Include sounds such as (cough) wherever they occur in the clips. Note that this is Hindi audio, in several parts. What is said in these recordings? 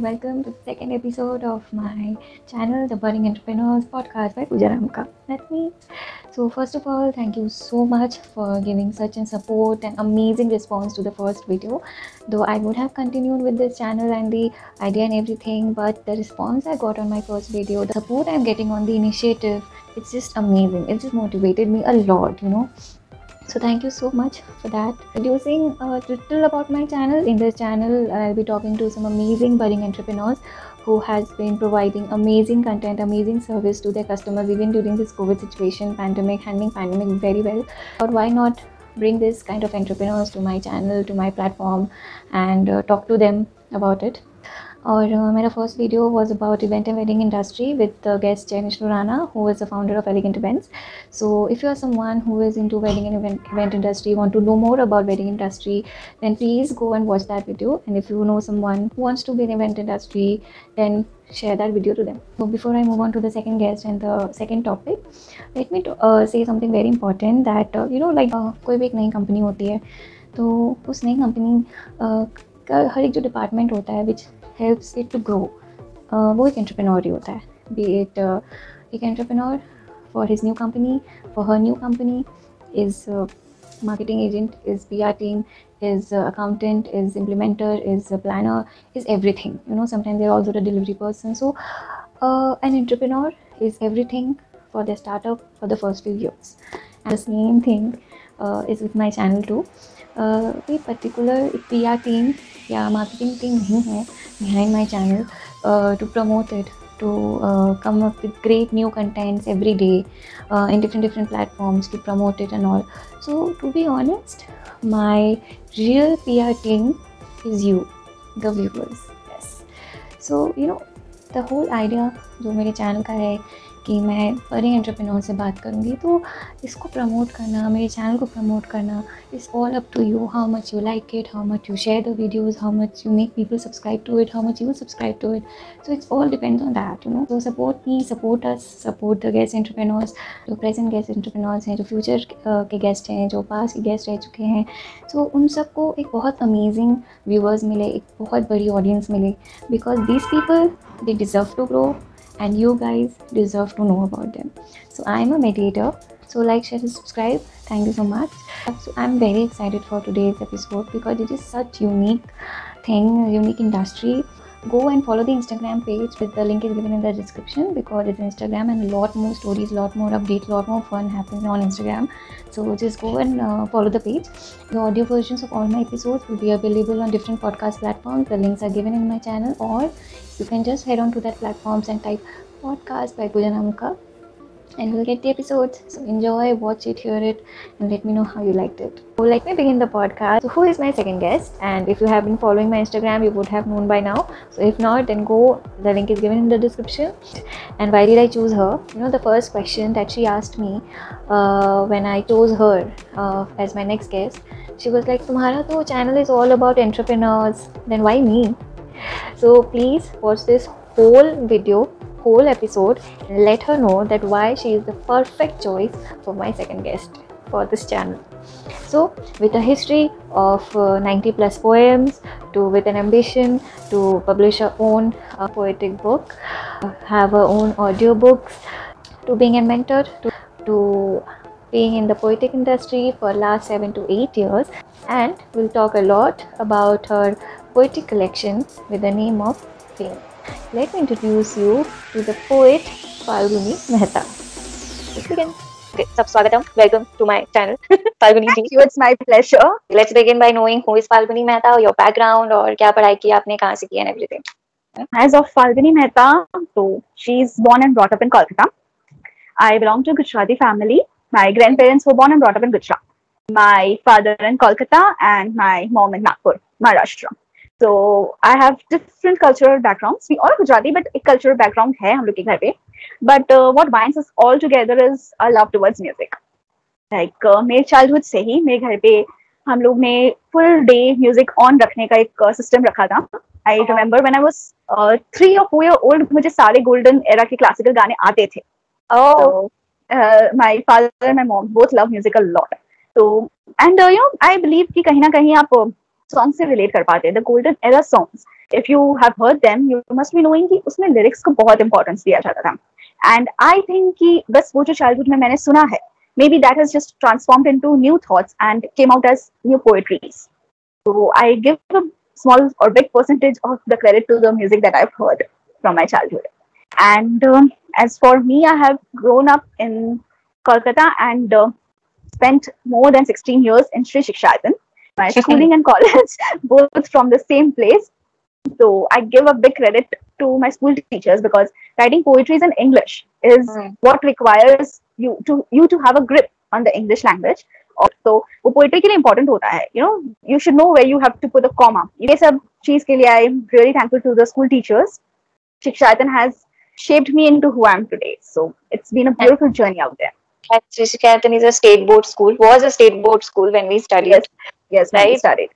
welcome to the second episode of my channel, the Budding Entrepreneurs Podcast by Pooja Ramka. That's me. So, first of all, thank you so much for giving such a support and amazing response to the first video. Though I would have continued with this channel and the idea and everything, but the response I got on my first video, the support I'm getting on the initiative, it's just amazing. It just motivated me a lot, you know so thank you so much for that. Introducing a little about my channel in this channel i'll be talking to some amazing budding entrepreneurs who has been providing amazing content amazing service to their customers even during this covid situation pandemic handling pandemic very well. But why not bring this kind of entrepreneurs to my channel to my platform and uh, talk to them about it और मेरा first video was about event and wedding industry with guest Jainish Lurana who is the founder of elegant events so if you are someone who is into wedding and event industry want to know more about wedding industry then please go and watch that video and if you know someone who wants to be in event industry then share that video to them so before I move on to the second guest and the second topic let me say something very important that you know like कोई भी एक नई कंपनी होती है तो उस नई कंपनी का हर एक जो डिपार्टमेंट होता है which helps it to grow वो एक एंटरप्रेन्योर ही होता है बी इट एक entrepreneur for his new company for her new company is marketing agent, is PR team, is uh, accountant, is implementer, is a planner, is everything. You know, sometimes they're also the delivery person. So, uh, an entrepreneur is everything for their startup for the first few years. And the same thing uh, is with my channel too. कोई पर्टिकुलर एक पी आर टीम या मार्केटिंग टीम नहीं है behind my channel uh, to promote it to uh, come up with great new contents every day uh, in different different platforms to promote it and all so to be honest my real pr team is you the viewers yes so you know the whole idea जो मेरे चैनल का है कि मैं बड़े एंटरप्रेन्योर से बात करूँगी तो इसको प्रमोट करना मेरे चैनल को प्रमोट करना is all up to you how much you like it how much you share the videos how much you make people subscribe to it how much you subscribe to it so it's all depends on that you know तो support me support us support the guest entrepreneurs जो प्रेजेंट गेस्ट एंटरप्रेन्योर्स हैं जो फ्यूचर के गेस्ट हैं जो पास के गेस्ट रह चुके हैं। सो so, उन सबको एक बहुत अमेजिंग व्यूवर्स मिले एक बहुत बड़ी ऑडियंस मिले because these people they deserve to grow and you guys deserve to know about them. So I'm a mediator. So like, share, and subscribe. Thank you so much. So I'm very excited for today's episode because it is such unique thing, unique industry go and follow the instagram page with the link is given in the description because it's instagram and a lot more stories lot more updates lot more fun happens on instagram so just go and uh, follow the page the audio versions of all my episodes will be available on different podcast platforms the links are given in my channel or you can just head on to that platforms and type podcast by Pooja Namka and you'll get the episodes. So enjoy, watch it, hear it, and let me know how you liked it. So let me begin the podcast. So who is my second guest? And if you have been following my Instagram, you would have known by now. So if not, then go. The link is given in the description. And why did I choose her? You know, the first question that she asked me uh, when I chose her uh, as my next guest, she was like, "Tumhara to channel is all about entrepreneurs. Then why me?" So please watch this whole video whole episode and let her know that why she is the perfect choice for my second guest for this channel. So, with a history of uh, 90 plus poems, to with an ambition to publish her own uh, poetic book, uh, have her own audiobooks, to being a mentor, to, to being in the poetic industry for last 7 to 8 years and we'll talk a lot about her poetic collection with the name of Fame. Let me introduce you to the poet Falguni Mehta. Let's begin. Okay, Swagatam. Welcome to my channel, (laughs) Falguni ji. Thank you. It's my pleasure. Let's begin by knowing who is Falguni Mehta, your background, और क्या पढ़ाई की आपने कहाँ से की and everything. As of Falguni Mehta, so she's born and brought up in Kolkata. I belong to Gujarati family. My grandparents were born and brought up in Gujarat. My father in Kolkata and my mom in Nagpur, Maharashtra. So I have different cultural background we all Gujarati but एक कल्चरल बैकग्राउंड है हम लोग के घर पे. But what binds is all together is I love towards music like मेरे चाइल्डहुड से ही मेरे घर पे हम लोग ने फुल डे म्यूज़िक ऑन रखने का एक uh, सिस्टम रखा था. I remember when I was three और फोर ओल्ड मुझे सारे गोल्डन एरा के क्लासिकल गाने आते थे. My father my mom both love music lot तो and you know I believe कि कहीं ना कहीं आप uh, सॉन्ग से रिलेट कर पाते हैं the golden era songs if you have heard them you must be knowing उसमें लिरिक्स को बहुत इंपॉर्टेंस दिया जाता था. एंड आई थिंक कि बस वो जो चाइल्ड में मैंने सुना है maybe that is just transformed into new thoughts and came out as new poetries so I give small और big percentage of the credit to the music that I heard from my child and as for me I have grown up in Kolkata and spent more than sixteen years in Shri Shiksha My schooling and college (laughs) both from the same place. So I give a big credit to my school teachers because writing poetry in English is Hmm. what requires you to you to have a grip on the English language. Also, वो पोइट्री के लिए इंपॉर्टेंट होता है you know you should know where you have to put a comma ये सब चीज के लिए I am really thankful to the school teachers Shikshayatan has shaped me into who I am today. So it's been a beautiful journey out there. Sri Shikantan is a state board school, was a state board school when we studied. Yes. yes right? started.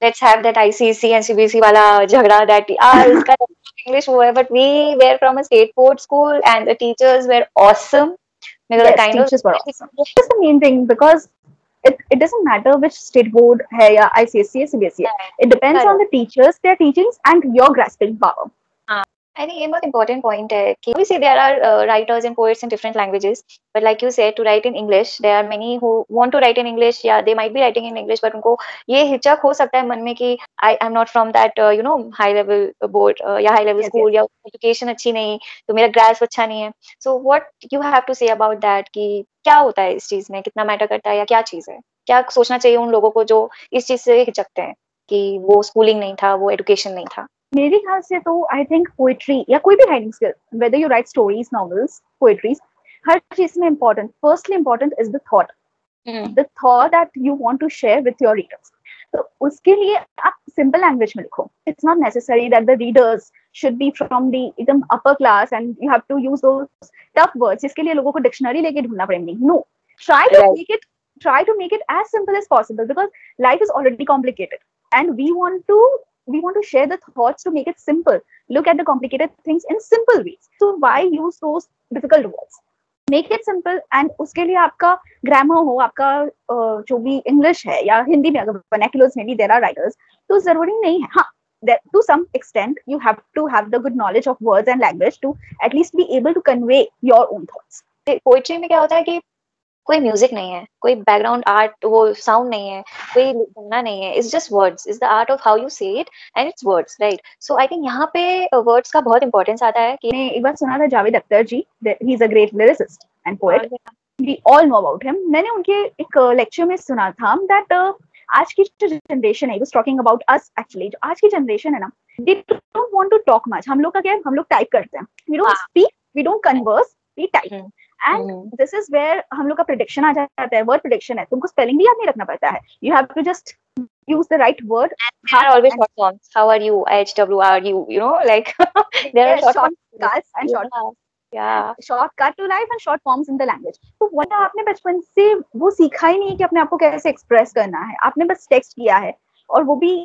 Let's have that icc and cbc wala jhagda that ah, (laughs) english over but we were from a state board school and the teachers were awesome. Because yes, the kind teachers of were awesome. that's the main thing because it, it doesn't matter which state board hai ya ICC, CBC. It depends on the teachers, their teachings, and your grasping power. I think a most important point है कि obviously there are uh, writers and poets in different languages, but like you said, to write in English, there are many who want to write in English. Yeah, they might be writing in English, but उनको ये हिचक हो सकता है मन में कि I am not from that uh, you know high level board uh, या high level Yes, school या education अच्छी नहीं तो मेरा grasp अच्छा नहीं है. So what you have to say about that कि क्या होता है इस चीज़ में कितना मैटर करता है या क्या चीज़ है क्या सोचना चाहिए उन लोगों को जो इस चीज़ से हिचकते हैं कि वो स्कूलिंग नहीं था वो एजुकेशन नहीं था मेरे ख्याल से तो आई थिंक पोइट्री या कोई भी writing skill whether you write stories novels poetries हर चीज़ में important firstly important is the thought the thought that you want to share with your readers तो उसके लिए आप सिंपल लैंग्वेज में लिखो. It's not necessary that the readers should be from the एकदम upper class and you have to use those tough words इसके लिए लोगों को डिक्शनरी लेके ढूंढना पड़ेंगे. No try to make it try to make it as simple as possible because life is already complicated and we want to we want to share the thoughts to make it simple look at the complicated things in simple ways so why use those difficult words make it simple and उसके लिए आपका ग्रामर हो आपका uh, जो भी इंग्लिश है या हिंदी में अगर vernaculars में भी there are writers तो जरूरी नहीं है हाँ that to some extent you have to have the good knowledge of words and language to at least be able to convey your own thoughts poetry में क्या होता है कि कोई म्यूज़िक नहीं है कोई बैकग्राउंड आर्ट वो साउंड नहीं है कोई गाना नहीं है it's just words is the art of how you say it and it's words right so I think यहाँ पे वर्ड्स का बहुत इंपॉर्टेंस आता है कि मैंने एक बार सुना था Javed Akhtar ji he is a great lyricist and poet we all know about him. मैंने उनके एक लेक्चर में सुना था दैट आज की जो जनरेशन है टॉकिंग अबाउट अस एक्चुअली जो आज की जनरेशन है ना they don't want to talk much हम लोग का क्या है? हम लोग टाइप करते हैं. We don't. Speak we don't converse we type and this is where हम लोग का प्रिडिक्शन आ जाता है वर्ड प्रिडिक्शन है। तुमको स्पेलिंग भी याद नहीं रखना पड़ता है। You have to just use the right word there are always short forms how are you? H w r u you know like (laughs) there are short forms cuts and short yeah, yeah. Shortcut to life and short forms in the language तो वो ना आपने बचपन से वो सीखा ही नहीं है कि अपने आप को कैसे एक्सप्रेस करना है। आपने बस टेक्स्ट किया है और वो भी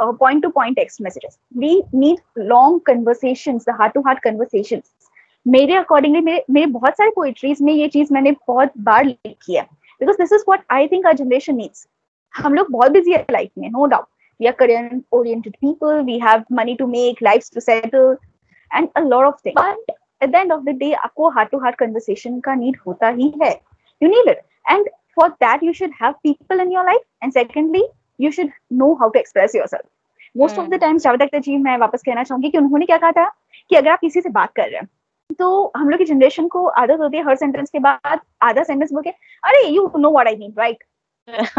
point to point text messages we need long conversations the heart to heart conversations मेरे अकॉर्डिंगली मेरे मेरे बहुत सारे पोइट्रीज में ये चीज़ मैंने बहुत बार लिखी है। Because this is what I think our generation needs हम लोग बहुत बिज़ी है लाइफ में no doubt we are career oriented people we have money to make life to settle and a lot of things but at the end of the day आपको हार्ट टू हार्ट कन्वर्सेशन का नीड होता ही है। You need it and for that you should have people in your life and secondly you should know how to express yourself most of the times Javed Akhtar ji मैं वापस कहना चाहूँगी कि उन्होंने क्या कहा था? कि अगर आप किसी से बात कर रहे हैं तो हम लोग की जनरेशन को आदत होती है हर सेंटेंस के बाद आधा सेंटेंस बोल के अरे you know what I mean right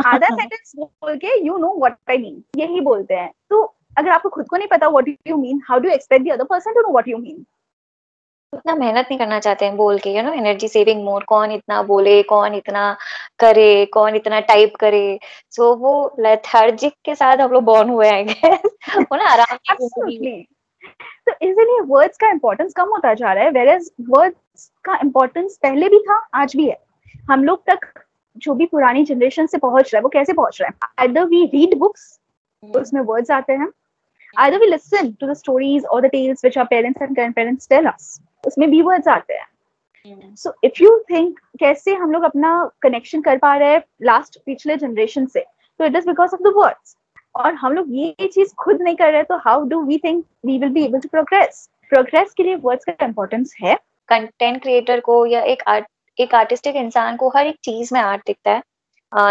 आधा सेंटेंस बोल के you know what I mean यही बोलते हैं। तो अगर आपको खुद को नहीं पता what you mean how do expect the other person to know what you mean उतना मेहनत नहीं करना चाहते हैं बोल के you know energy saving mode कौन इतना बोले कौन इतना करे कौन इतना टाइप करे। सो so, वो लेथार्जिक के साथ हम लोग बॉर्न हुए हैं (laughs) वो ना आराम Absolutely. तो इसीलिए वर्ड्स का इम्पोर्टेंस कम होता जा रहा है वेर एज वर्ड्स का इंपॉर्टेंस पहले भी था आज भी है। हम लोग तक जो भी पुरानी जनरेशन से पहुँच रहा है वो कैसे पहुँच रहा है? आइदर वी रीड बुक्स उसमें वर्ड्स आते हैं either we listen to the stories और the tales which our parents and grandparents tell us उसमें भी वर्ड्स आते हैं। सो इफ़ यू थिंक कैसे हम लोग अपना कनेक्शन कर पा रहे हैं लास्ट पिछले जनरेशन से तो it is because of the words और हम लोग ये चीज़ खुद नहीं कर रहे तो how do we think we will be able to progress progress के लिए वर्ड्स का इंपॉर्टेंस है। कंटेंट क्रिएटर को या एक आर्ट एक आर्टिस्टिक इंसान को हर एक चीज़ में आर्ट दिखता है।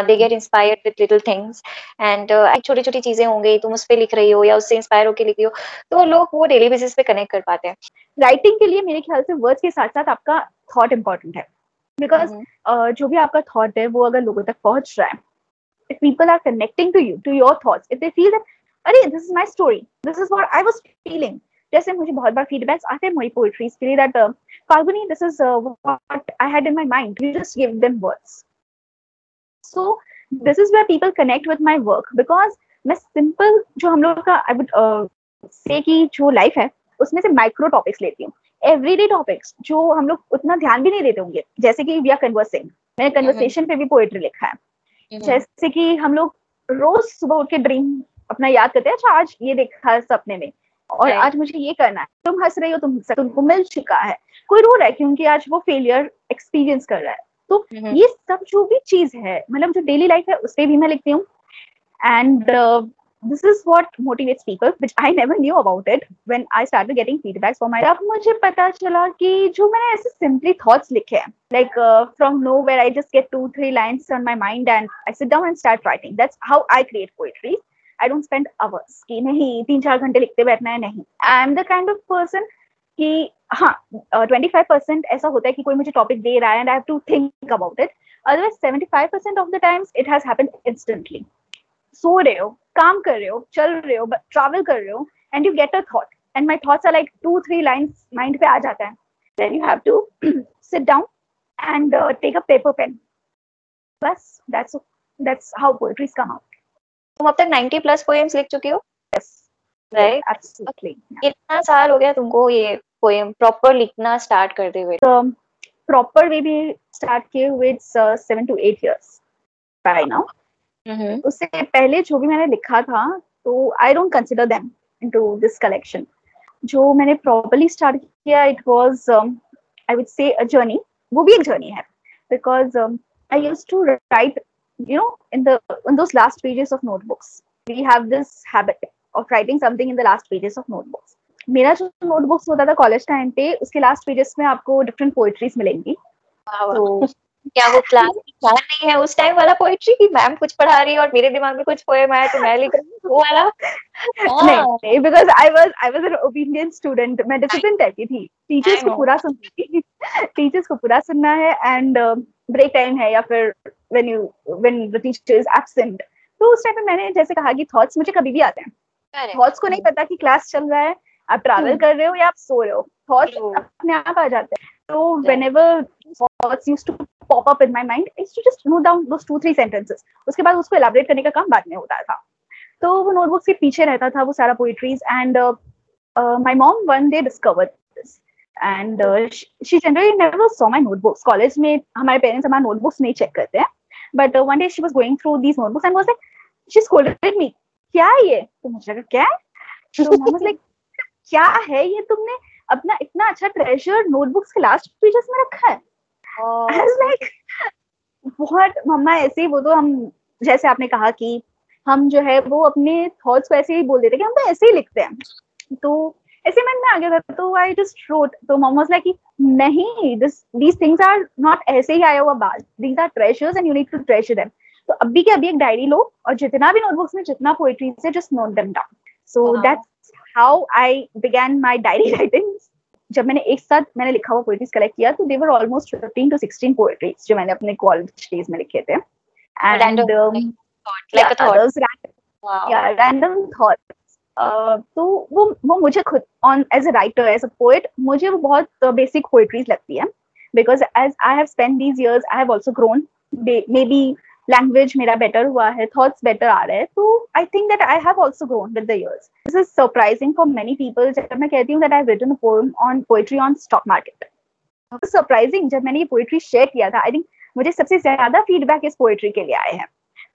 They get inspired with little things and छोटी छोटी चीज़ें होंगी तुम उस पर लिख रही हो या उससे इंस्पायर होकर लिख रही हो तो लोग वो डेली बेसिस पे कनेक्ट कर पाते हैं। राइटिंग के लिए मेरे ख्याल से वर्ड्स के साथ साथ आपका थॉट इम्पोर्टेंट है। बिकॉज़ uh, जो भी आपका थॉट है वो अगर लोगों तक पहुँच रहा है if people are connecting to you to your thoughts if they feel that अरे this is my story. This is what I was feeling. जैसे मुझे बहुत बार फीडबैक्स आते हैं मेरी पोइट्रीज के लिए that Falguni this is what I had in my mind you just give them words so this is where people connect with my work because मैं सिंपल जो हम लोग का आई वुड से कि जो लाइफ है उसमें से माइक्रो टॉपिक्स लेती हूँ। एवरीडे टॉपिक्स जो हम लोग उतना ध्यान भी नहीं देते होंगे। जैसे कि वी आर कन्वर्सिंग मैंने कन्वर्सेशन पे भी पोएट्री लिखा है। जैसे कि हम लोग रोज सुबह उठ के ड्रीम अपना याद करते हैं अच्छा आज ये देखा सपने में और आज मुझे ये करना है। तुम हंस रही हो तुम तुमको मिल चुका है। कोई रो रहा है क्योंकि आज वो फेलियर एक्सपीरियंस कर रहा है। तो ये सब जो भी चीज़ है मतलब जो डेली लाइफ है उस पर भी मैं लिखती हूँ। And this is what motivates people which i never knew about it when i started getting feedbacks from my तब मुझे पता चला कि जो मैंने ऐसे simply thoughts लिखे हैं like uh, from nowhere i just get two three lines on my mind and i sit down and start writing that's how i create poetry i don't spend hours कि नहीं तीन चार घंटे लिखते बैठना है नहीं I am the kind of person कि हाँ ट्वेंटी फाइव परसेंट ऐसा होता है कि कोई मुझे टॉपिक दे रहा है and I have to think about it otherwise seventy five percent of the times it has happened instantly so रहे हो काम कर रहे हो चल रहे हो ट्रैवल कर रहे हो and you get a thought and my thoughts are like two three lines mind पे आ जाता है. Then you have to sit down and take a paper pen बस that's that's how poetries come out तुम अब तक 90 प्लस पोएम्स लिख चुकी हो? यस राइट एब्सोल्युटली कितना साल हो गया तुमको ये पोएम प्रॉपर लिखना स्टार्ट करते हुए. प्रॉपर वे भी स्टार्ट किए हुए it's 7 to 8 years by now उससे पहले जो भी मैंने लिखा था तो I don't consider them into this collection जो मैंने प्रॉपरली स्टार्ट किया it was I would say a journey वो भी एक जर्नी है because I used to write you know in the in those last pages of notebooks we have this habit of writing something in the last pages of notebooks. मेरा जो नोटबुक्स होता था कॉलेज टाइम पे उसके लास्ट पेजेस में आपको डिफरेंट पोएट्रीज मिलेंगी। तो क्या वो क्लास क्या नहीं है? उस टाइम वाला पोएट्री की मैम कुछ पढ़ा रही है और मेरे दिमाग में कुछ पोएम आया तो मैं लिख रही हूँ वो वाला। (laughs) नहीं because I was I was an obedient student मैं डिसिप्लिन की थी। टीचर्स को पूरा सुनती थी। (laughs) टीचर्स को पूरा सुनना है एंड ब्रेक टाइम है या फिर when you when the teacher is absent तो उस टाइम पे मैंने जैसे कहा कि थॉट्स मुझे कभी भी आते हैं। थॉट्स को नहीं पता कि क्लास चल रहा है आप ट्रैवल कर रहे हो या आप सो रहे हो। थॉट्स अपने आप आ जाते हैं। तो whenever thoughts used to pop up in my mind it's to just note down those two three sentences उसके बाद उसको एलाबोरेट करने का काम बाद में होता था। तो वो नोटबुक के पीछे रहता था, वो सारा poetries and my mom one day discovered this and she generally never saw my notebooks college में हमारे पेरेंट्स हमारे नोटबुक्स नहीं चेक करते हैं but one day she was going through these notebooks and was like she scolded me क्या ये? तो मुझे लगा, क्या है? तो लाइक क्या है ये तुमने अपना इतना अच्छा ट्रेजर नोटबुक्स के लास्ट पेजेस में रखा है? लाइक बहुत मम्मा ऐसे ही वो तो हम जैसे आपने कहा कि हम जो है वो अपने थॉट्स को ऐसे ही बोल देते कि हम तो ऐसे ही लिखते हैं। तो ऐसे मन में आ गया था तो आई जस्ट रोट तो मॉम वाज लाइक नहीं this these things are not ऐसे ही आया हुआ बात these are treasures and you need to treasure them तो अभी के अभी एक डायरी लो और जितना भी नोटबुक्स में जितना पोएट्री है just note them down so that's how I began my diary writing जब मैंने एक साथ मैंने लिखा हुआ पोएट्रीज कलेक्ट किया तो there were almost fifteen to sixteen poetries जो मैंने अपने कॉलेज डेज़ में लिखे थे। एंड रैंडम थॉट तो वो वो मुझे खुद on as a writer as a poet मुझे वो बहुत बेसिक पोएट्रीज लगती है। Because as I have spend these years I have also grown maybe language मेरा बेटर हुआ है थॉट्स बेटर आ रहे हैं तो I think that I have also grown with the years this is surprising for many people जब मैं कहती हूँ that I written poem on poetry on stock market surprising जब मैंने ये पोएट्री शेयर किया था आई थिंक मुझे सबसे ज़्यादा फीडबैक इस पोएट्री के लिए आए हैं.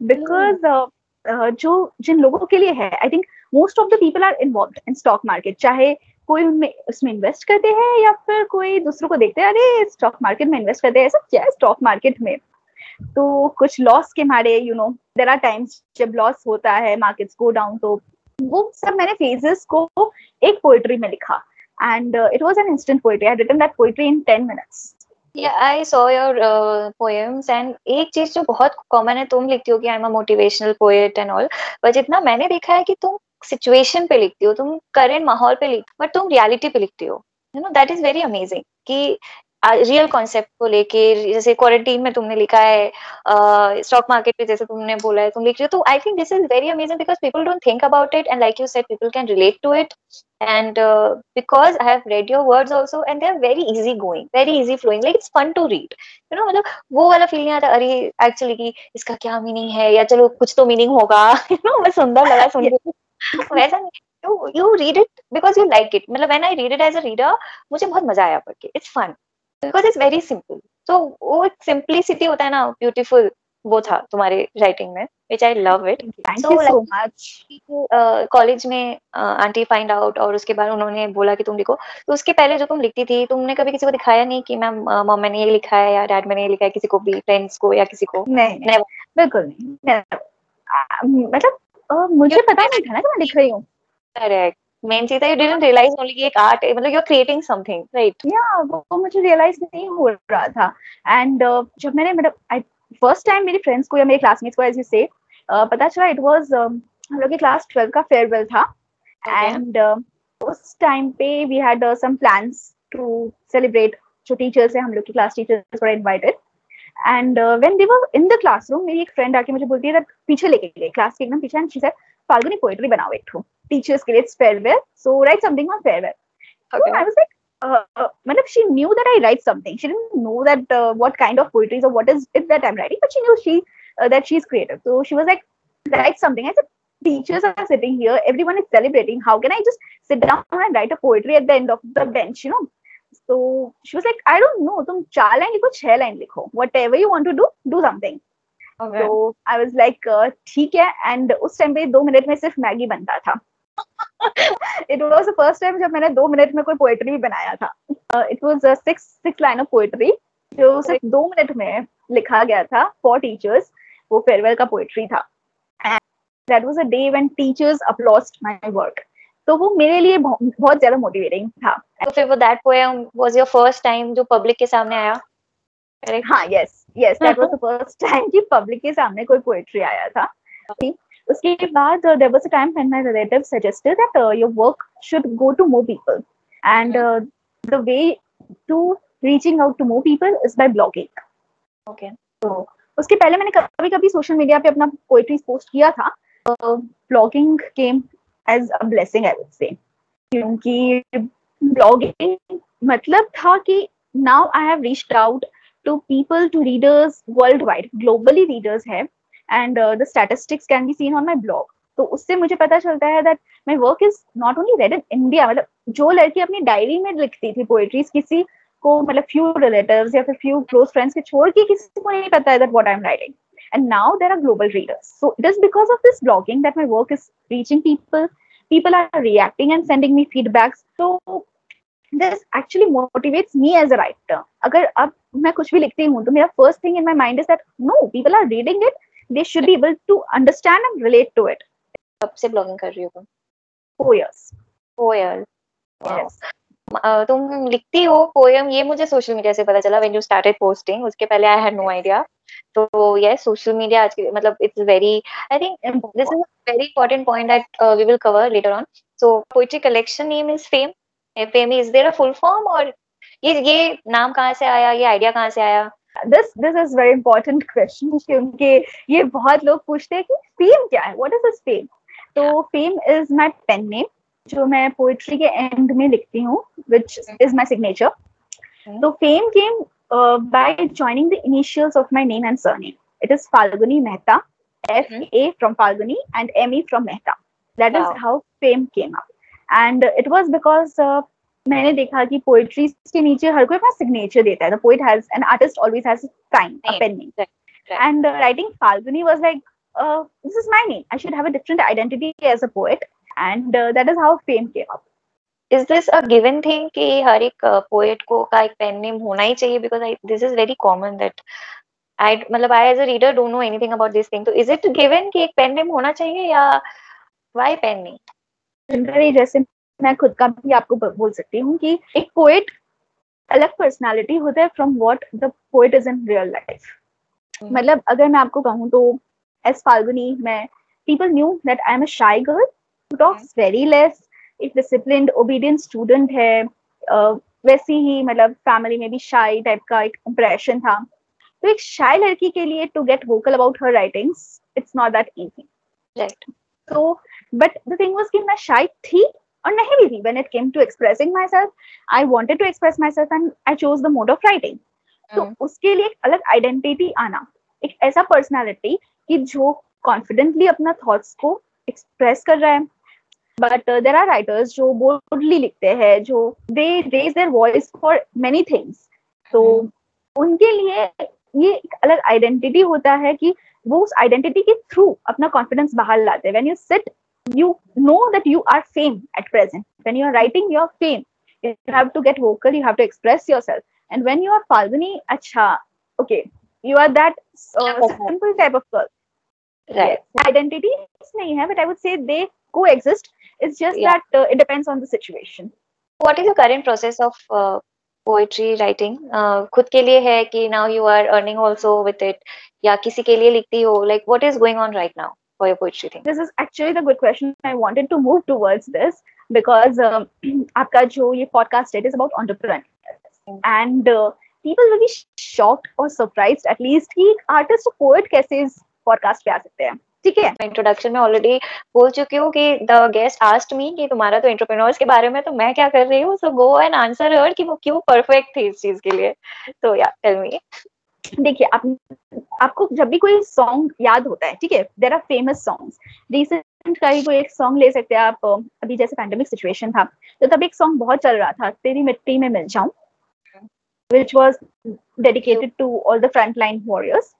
बिकॉज़ uh, uh, जो जिन लोगों के लिए है I think most of the people are involve in stock market चाहे कोई उनमें उसमें इन्वेस्ट करते हैं या फिर कोई दूसरों को देखते हैं अरे स्टॉक मार्केट में इन्वेस्ट करते हैं ऐसा क्या है स्टॉक मार्केट में? तो कुछ लॉस के मारे you know there are times जब लॉस होता है मार्केट्स गो डाउन तो वो सब मैंने फेजेस को एक पोएट्री में लिखा। And it was an instant poetry I written that poetry in 10 minutes saw your uh, poems and एक चीज़ जो बहुत कॉमन है तुम लिखती हो कि I am a motivational poet and all पर जितना मैंने देखा है कि तुम सिचुएशन पे लिखती हो तुम करेंट माहौल पे लिखती हो बट तुम रियलिटी पे लिखती हो you know that is very amazing कि रियल कॉन्सेप्ट को लेके जैसे क्वारंटीन में तुमने लिखा है स्टॉक मार्केट पे जैसे तुमने बोला है तुम लिख रहे हो तो I think this is very amazing because people don't think about it and like you said people can relate to it and uh, because i have read your words also and they're very easy going very easy flowing like it's fun to read. You know मतलब वो वाला फील नहीं आता अरे एक्चुअली कि इसका क्या मीनिंग है या चलो कुछ तो मीनिंग होगा। (laughs) यू नो मैं सुंदर लगा सुन के (laughs) वैसा नहीं। You you read it because you like it. मतलब when I read it as a reader मुझे बहुत मज़ा आया पढ़ के। It's fun. Because it's very simple तो वो एक सिंपलिसिटी होता है ना ब्यूटीफुल वो था तुम्हारे राइटिंग में which I love it so much college में आंटी uh, फाइंड आउट और उसके बाद उन्होंने बोला कि तुम लिखो। तो उसके पहले जो तुम लिखती थी तुमने कभी किसी को दिखाया नहीं कि मैम मम मैंने ये लिखा है या डैड मैंने ये लिखा है किसी को भी फ्रेंड्स को या किसी को? नहीं नहीं बिल्कुल नहीं मतलब मुझे पता नहीं था ना कि मैं लिख रही हूँ। करेक्ट मेन चीज़ है यू डिडंट रियलाइज़ ओनली कि एक आर्ट मतलब you are creating something right या वो मुझे रियलाइज़ नहीं हो रहा था। एंड uh, जब मैंने मतलब आई फ़र्स्ट टाइम मेरी फ्रेंड्स को या मेरे क्लासमेट्स को ऐसे से uh, पता चला इट वाज um, हम लोग के क्लास 12 का फेयरवेल था। And okay. uh, उस टाइम पे we had some plans to celebrate जो टीचर्स है हम लोग की class teachers were invited and when they were in the classroom मेरी एक फ्रेंड आके मुझे बोलती है दैट पीछे लेके गई क्लास के एकदम पीछे। And she said Falguni poetry बनाओ एक ठो। teachers के लिए it's farewell so write something on farewell okay. so I was like uh, uh, she knew that I write something. She didn't know that uh, what kind of poetry or what is it that I'm writing, but she knew she uh, that she's creative. So she was like, write something. I said, teachers are sitting here, everyone is celebrating. How can I just sit down and write a poetry at the end of the bench, you know? So she was like, I don't know, तुम चार लाइन लिखो छह लाइन लिखो whatever you want to do, do something. Okay. So I was like, ठीक है. And उस टाइम पे दो मिनट में सिर्फ मैगी बनता था. it was the first time जब मैंने दो मिनट में कोई पोएट्री भी बनाया था। It was six six line of poetry जो सिर्फ़ दो मिनट में लिखा गया था फॉर टीचर्स वो फेयरवेल का पोएट्री था। That was a day when teachers applauded my work तो वो मेरे लिए बहुत ज़्यादा मोटिवेटिंग था। तो फिर वो that poem was your first time जो पब्लिक के सामने आया? हाँ yes yes that was the first time कि पब्लिक के सामने कोई पोएट्री आया था। उसके बाद there was a time when my relative suggested that your work should go to more people and the way to reaching out to more people is by blogging okay तो उसके पहले मैंने कभी कभी सोशल मीडिया पे अपना पोएट्री पोस्ट किया था blogging came as a blessing I would say क्योंकि ब्लॉगिंग मतलब था कि now I have reached out to people to readers worldwide globally readers हैं and the statistics can be seen on my blog तो उससे मुझे पता चलता है that my work is not only read in India मतलब जो लड़की अपनी डायरी में लिखती थी पोएट्रीज किसी को मतलब फ्यू रिलेटिव या फिर फ्यू क्लोज फ्रेंड्स के छोड़ के किसी को नहीं पता है that what I am writing and now there are global readers so it is because of this blogging that my work is reaching people people are reacting and sending me feedbacks तो this actually motivates me as a writer अगर अब मैं कुछ भी लिखती हूँ तो मेरा first thing in my mind is that no people are reading it they should be able to understand and relate to it. कब से ब्लॉगिंग कर रही हो तुम? Four years. Yes. uh, तुम लिखती हो पोयम ये मुझे सोशल मीडिया से पता चला व्हेन यू स्टार्टेड पोस्टिंग उसके पहले आई हैड नो आइडिया तो यस सोशल मीडिया आज के मतलब it's very I think this is a very important point that we will cover later on so poetry collection name is fame fame is there a full form और ये ये नाम कहाँ से आया? ये आइडिया कहाँ से आया? This this is very important question क्योंकि ये बहुत लोग पूछते हैं कि फेम क्या है? व्हाट इज़ दिस फेम तो fame is my pen name जो मैं पोएट्री के एंड में लिखती हूँ विच इज़ माय सिग्नेचर तो fame came by joining the initials of my name and surname it is Falguni Mehta F A from Falguni and M E from Mehta that is how fame came up and it was because मैंने देखा कि पोएट्री के नीचे हर कोई अपना सिग्नेचर देता है। The poet has an artist always has sign a pen name and writing Falguni was like this is my name. I should have a different identity as a poet. And uh, that is how fame came up. Is this a given thing कि हर एक पोएट को का एक पेन नेम होना ही चाहिए? Because I, this is very common that I मतलब I as a reader don't know anything about this thing तो इज़ इट गिवन कि एक पेन नेम होना चाहिए या व्हाई पेन नेम जनरली जैसे मैं खुद का भी आपको बोल सकती हूँ कि एक पोएट अलग पर्सनालिटी होता है from what the poet is in real life मतलब अगर मैं आपको कहूँ तो एस फाल्गुनी मैं people knew that I am a shy girl who talks very less, एक डिसिप्लिन ओबीडियंट स्टूडेंट है uh, वैसी ही मतलब फैमिली में भी शाई टाइप का एक इम्प्रेशन था। तो एक शाई लड़की के लिए to get vocal about her writings it's not that easy right तो बट द थिंग वाज कि मैं शाई थी और नहीं भी थी। When it came to expressing myself I wanted to express myself and I chose the mode of writing तो उसके लिए एक अलग आइडेंटिटी आना एक ऐसा पर्सनालिटी कि जो कॉन्फिडेंटली अपना थॉट्स को एक्सप्रेस कर रहा है। बट देर आर राइटर्स जो बोल्डली लिखते हैं जो they raise their voice for many things तो उनके लिए ये एक अलग आइडेंटिटी होता है कि वो उस आइडेंटिटी के थ्रू अपना कॉन्फिडेंस बाहर लाते हैं। When you sit you know that you are fame at present when you are writing your fame you have to get vocal you have to express yourself and when you are falguni acha okay you are that uh, simple type of girl right yes. identity nahi hai but i would say they coexist it's just Yeah. that uh, it depends on the situation what is your current process of uh, poetry writing uh, खुद के लिए है कि now you are earning also with it या किसी के लिए लिखती हो like what is going on right now For your poetry thing this is actually the good question i wanted to move towards this because um, आपका जो ये podcast it is about entrepreneurs and uh, people will be shocked or surprised at least कि artist और poet कैसे इस podcast पे आ सकते हैं ठीक है इंट्रोडक्शन में ऑलरेडी बोल चुकी हूँ कि द गेस्ट आस्ट मी कि तुम्हारा तो एंटरप्रेन्योर्स के बारे में तो मैं क्या कर रही हूँ सो गो एंड आंसर हर कि वो क्यों परफेक्ट थी इस चीज़ के लिए तो या टेल मी देखिए आप आपको जब भी कोई सॉन्ग याद होता है ठीक है? There are famous songs recent का ही कोई एक सॉन्ग ले सकते हैं आप अभी जैसे पैंडेमिक सिचुएशन था तो तब एक सॉन्ग बहुत चल रहा था तेरी मिट्टी में मिल जाऊँ which was dedicated to all the front line warriors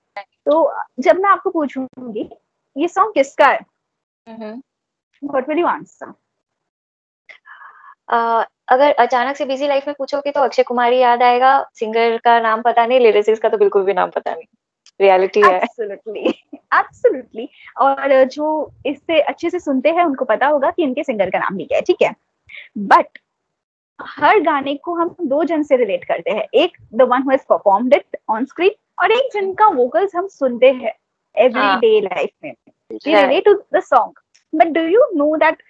तो जब मैं आपको पूछूँगी ये सॉन्ग किसका है? व्हाट विल यू आंसर अगर अचानक से बिज़ी लाइफ में पूछोगे तो अक्षय कुमार ही याद आएगा। सिंगर का नाम पता नहीं लिरिक्स का तो बिल्कुल भी नाम पता नहीं। रियलिटी है। एब्सोल्युटली एब्सोल्युटली और जो इससे अच्छे से सुनते हैं उनको पता होगा कि इनके सिंगर का नाम भी क्या है ठीक है? बट हर गाने को हम दो जन से रिलेट करते हैं। एक the one who has performed it on screen और एक जिनका वोकल्स हम सुनते हैं एवरी डे लाइफ में। Relate to the song. But do you know that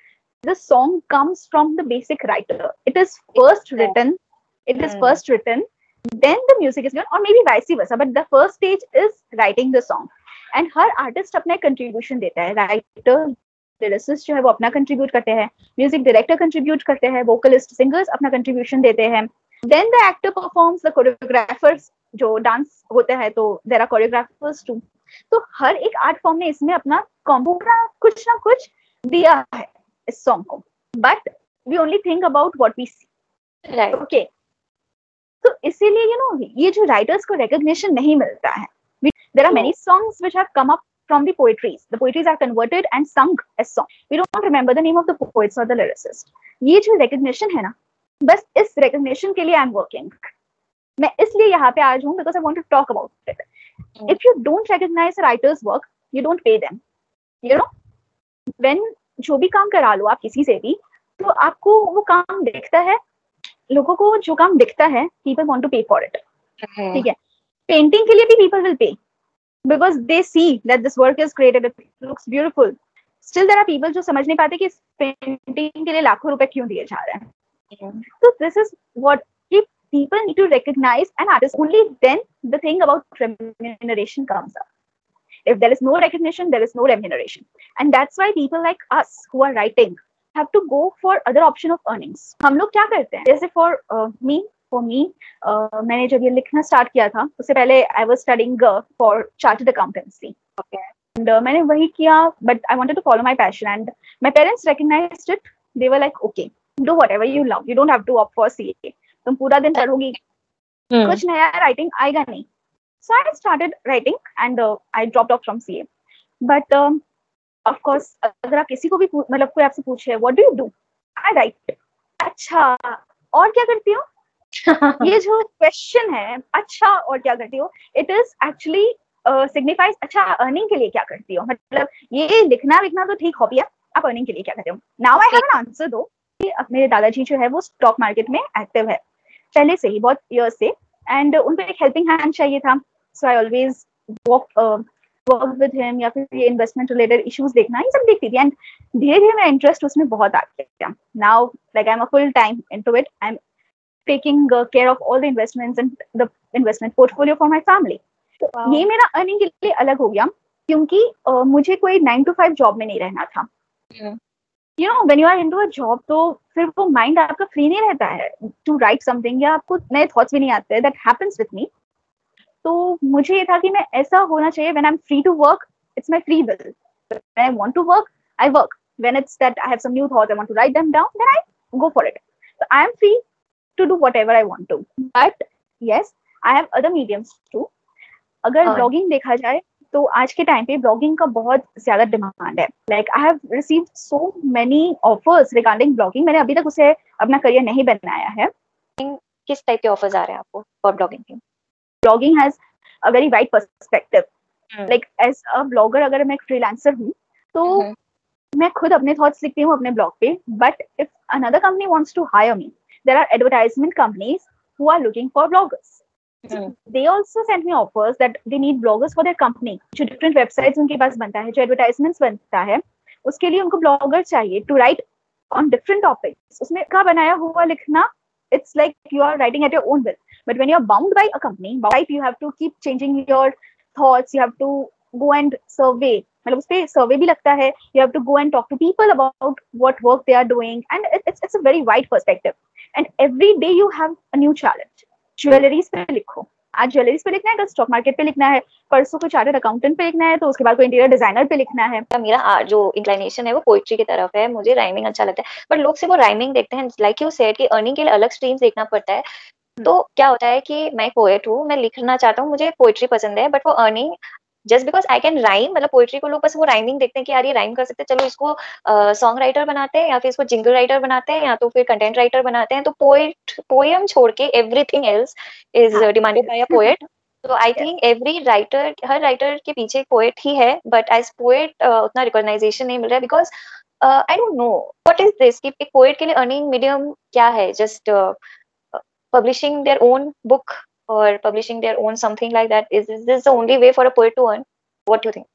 the song comes from the basic writer. It is first written it is Hmm. first written then the music is given or maybe vice versa but the first stage is writing the song. And हर artist अपना कंट्रीब्यूशन देता है. राइटर लिरिसिस्ट जो है वो अपना कंट्रीब्यूट करते हैं. म्यूज़िक डायरेक्टर कंट्रीब्यूट करते हैं. वोकलिस्ट सिंगर्स अपना कंट्रीब्यूशन देते हैं. Then the actor performs the choreographers जो डांस होता है तो देर आर कोरियोग्राफर्स टू तो हर एक आर्ट फॉर्म ने इसमें अपना कॉम्बो कुछ ना कुछ दिया है. इस सॉन्ग को but we only think about what we see okay तो इसीलिए यू नो ये जो राइटर्स को रिकग्निशन नहीं मिलता है there are many songs which have come up from the poetries the poetries are converted and sung as song we don't remember the name of the poets or the lyricist ये जो recognition है ना बस इस recognition के लिए I'm working मैं इसलिए यहाँ पे आज हूँ because I want to talk about it if you don't recognize a writer's work you don't pay them you know when जो भी काम करा लो आप किसी से भी तो आपको वो काम दिखता है लोगों को जो काम दिखता है people want to pay for it ठीक है? पेंटिंग के लिए भी people will pay because they see that this work is created looks beautiful still there are people जो समझ नहीं पाते कि इस पेंटिंग के लिए लाखों रुपए क्यों दिए जा रहे हैं। तो this is what people need to recognise an artist only then the thing about remuneration comes up if there is no recognition there is no remuneration. And that's why people like us who are writing have to go for other option of earnings. हम लोग क्या करते हैं? जैसे for uh, me for me uh, मैंने जब ये लिखना स्टार्ट किया था उससे पहले I was studying for chartered accountancy Okay. and uh, मैंने वही किया but I wanted to follow my passion and my parents recognised it they were like okay do whatever you love you don't have to opt for CA तुम पूरा दिन पढ़ोगी. कुछ नया राइटिंग आएगा नहीं. So I started writing and I dropped off from CA but of course अगर आप किसी को भी पू- मतलब कोई आपसे पूछे what do you do I write अच्छा और क्या करती हो? (laughs) ये जो क्वेश्चन है अच्छा और क्या करती हो? इट इज़ एक्चुअली सिग्निफाइज अच्छा अर्निंग के लिए क्या करती हो? मतलब ये लिखना लिखना तो ठीक हॉबी है आप अर्निंग के लिए क्या करते हो? Now I have an answer दो कि मेरे दादाजी जो है वो स्टॉक मार्केट में एक्टिव है। पहले से ही बहुत ईयर्स से एंड उनको एक हेल्पिंग हैंड चाहिए था। So I always walk work with him या फिर ये इन्वेस्टमेंट रिलेटेड इश्यूज़ देखना ये सब देखती थी। एंड धीरे धीरे मेरा इंटरेस्ट उसमें बहुत आ गया। Now like I am a full time into it I am taking care of all the investments and the investment portfolio for my family तो ये मेरा अर्निंग के लिए अलग हो गया क्योंकि uh, मुझे कोई नाइन टू फाइव जॉब में नहीं रहना था। You know when you are into a job तो फिर वो माइंड आपका फ्री नहीं रहता है। टू राइट समथिंग या आपको नए थॉट्स भी नहीं आते। दैट हैपेंस विद मी तो मुझे ये था कि मैं ऐसा होना चाहिए when I am free to work it's my free will when I want to work I work when it's that I have some new thoughts I want to write them down then I go for it so i am free to do whatever i want to. But yes i have other mediums too. अगर ब्लॉगिंग देखा जाए तो आज के टाइम पे ब्लॉगिंग का बहुत ज़्यादा डिमांड है. Like I have received so many offers regarding blogging मैंने अभी तक उसे अपना करियर नहीं बनाया है. किस टाइप के ऑफर्स आ रहे हैं आपको फॉर ब्लॉगिंग के? Blogging has a very wide perspective like as a blogger अगर मैं एक फ्रीलांसर हूँ तो mm-hmm. मैं खुद अपने थॉट्स लिखती हूँ अपने ब्लॉग पे but if another company wants to hire me there are advertisement companies who are looking for bloggers Mm. they also sent me offers that they need bloggers for their company जो different websites उनके पास बनता है जो advertisements बनता है उसके लिए उनको blogger चाहिए to write on different topics उसमें का बनाया हुआ लिखना it's like you are writing at your own will but when you're bound by a company by you have to keep changing your thoughts. You have to go and survey. मतलब उस पर सर्वे भी लगता है. You have to go and talk to people about what work they are doing and it's it's a very wide perspective and every day you have a new challenge jewelleries पे लिखो. आज ज्वेलरीज पे लिखना है, कल स्टॉक मार्केट पे लिखना है. परसों को चार्टर्ड अकाउंटेंट पे लिखना है तो उसके बाद कोई इंटीरियर डिज़ाइनर पे लिखना है. मेरा जो इंक्लाइनेशन है वो पोइट्री की तरफ़ है. मुझे राइमिंग अच्छा लगता है. बट लोग सिर्फ़ वो राइमिंग देखते हैं. लाइक यू सेड कि अर्निंग के लिए अलग स्ट्रीम्स देखना पड़ता है। तो क्या होता है कि मैं पोएट हूँ मैं लिखना चाहता हूँ मुझे पोइट्री पसंद है बट वो earning just because I can rhyme मतलब पोइट्री को लोग बस वो राइमिंग देखते हैं कि यार ये राइम कर सकते हैं चलो इसको सॉन्ग uh, राइटर बनाते हैं या फिर इसको जिंगल राइटर बनाते हैं या तो फिर कंटेंट राइटर बनाते हैं तो पोइट पोएम छोड़ के everything else is demanded by a poet तो आई थिंक एवरी राइटर हर राइटर के पीछे एक पोएट ही है बट एज पोएट उतना रिकॉग्नाइजेशन नहीं मिल रहा है because I don't know what is this कि एक पोएट के लिए अर्निंग मीडियम क्या है? Just Publishing their own book or publishing their own something like that is, is this the only way for a poet to earn what do you think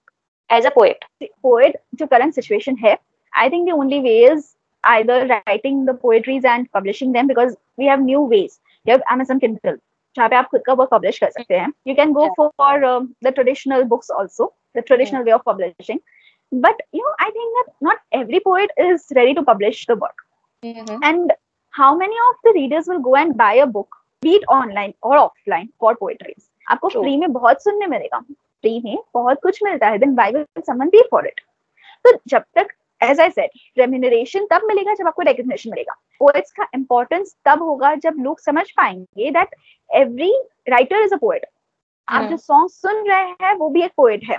as a poet the poet the current situation here i think the only way is either writing the poetries and publishing them because we have new ways you have amazon kindle जहाँ पे आप खुद का वर्क पब्लिश कर सकते हैं you can go for the traditional books also the traditional way of publishing but you know i think that not every poet is ready to publish the work mm-hmm. how many of the readers will go and buy a book be it online और ऑफलाइन फॉर पोएट्रीज आपको फ्री में बहुत सुनने मिलेगा। फ्री में बहुत कुछ मिलता है। Then why will someone pay for it तो जब तक एज आई सेड रेम्यूनरेशन तब मिलेगा जब आपको रिकग्निशन मिलेगा। पोएट्स का इंपॉर्टेंस तब होगा जब लोग समझ पाएँगे that every writer is a poet आप जो सॉन्ग सुन रहे हैं वो भी एक पोएट है।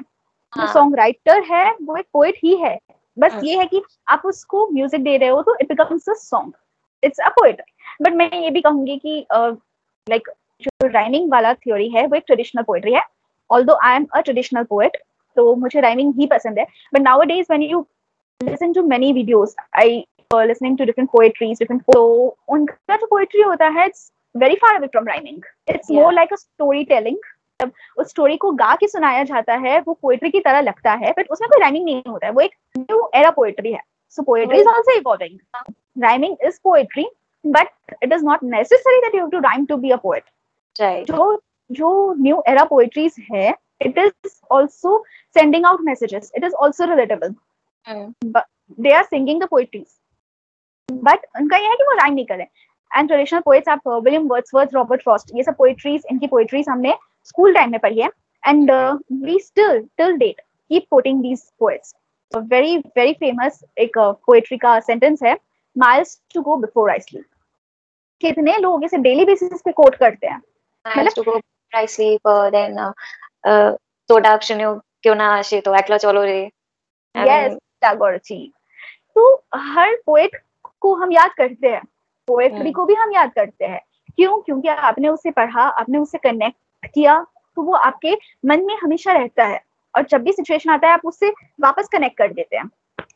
जो सॉन्ग राइटर है वो एक पोएट ही है। बस हाँ। ये है कि आप उसको म्यूज़िक दे रहे हो तो it becomes a song it's a poet but मैं ये भी कहूँगी कि लाइक जो राइमिंग वाला थ्योरी है वो एक ट्रेडिशनल पोएट्री है. Although I am a traditional poet तो मुझे राइमिंग ही पसंद है. But nowadays when you listen to many videos I listening to different poetries different तो उनका जो पोएट्री होता है it's very far away from rhyming it's more like a story telling जब उस स्टोरी को गा के सुनाया जाता है वो पोएट्री की तरह लगता है बट उसमें कोई राइमिंग नहीं होता है. वो एक न्यू एरा पोएट्री है. So poetry is also evolving rhyming is poetry but it is not necessary that you have to rhyme to be a poet right जो जो new era poetries है it is also sending out messages it is also relatable mm. but they are singing the poetries but उनका ये है कि वो rhyme नहीं करें एंड ट्रेडिशनल पोएट्स आप विलियम वर्ड्सवर्थ रॉबर्ट फ्रॉस्ट ये सब पोएट्रीज इनकी पोएट्रीज हमने स्कूल टाइम में पढ़ी है and we still till date keep quoting these poets very very famous एक पोएट्री uh, का सेंटेंस है miles to go before I sleep कितने लोग इसे डेली बेसिस पे कोट करते हैं? Miles to go before I sleep then uh, uh, सोडा अक्षण्यो क्यों ना आशे तो एकला चलो रे। यस टागोरची तो हर पोएट को हम याद करते हैं। Poetry hmm. को भी हम याद करते हैं। क्यों? क्योंकि आपने उसे पढ़ा आपने उसे कनेक्ट किया तो वो आपके मन में हमेशा रहता है। और जब भी सिचुएशन आता है, आप उससे वापस कनेक्ट कर देते हैं।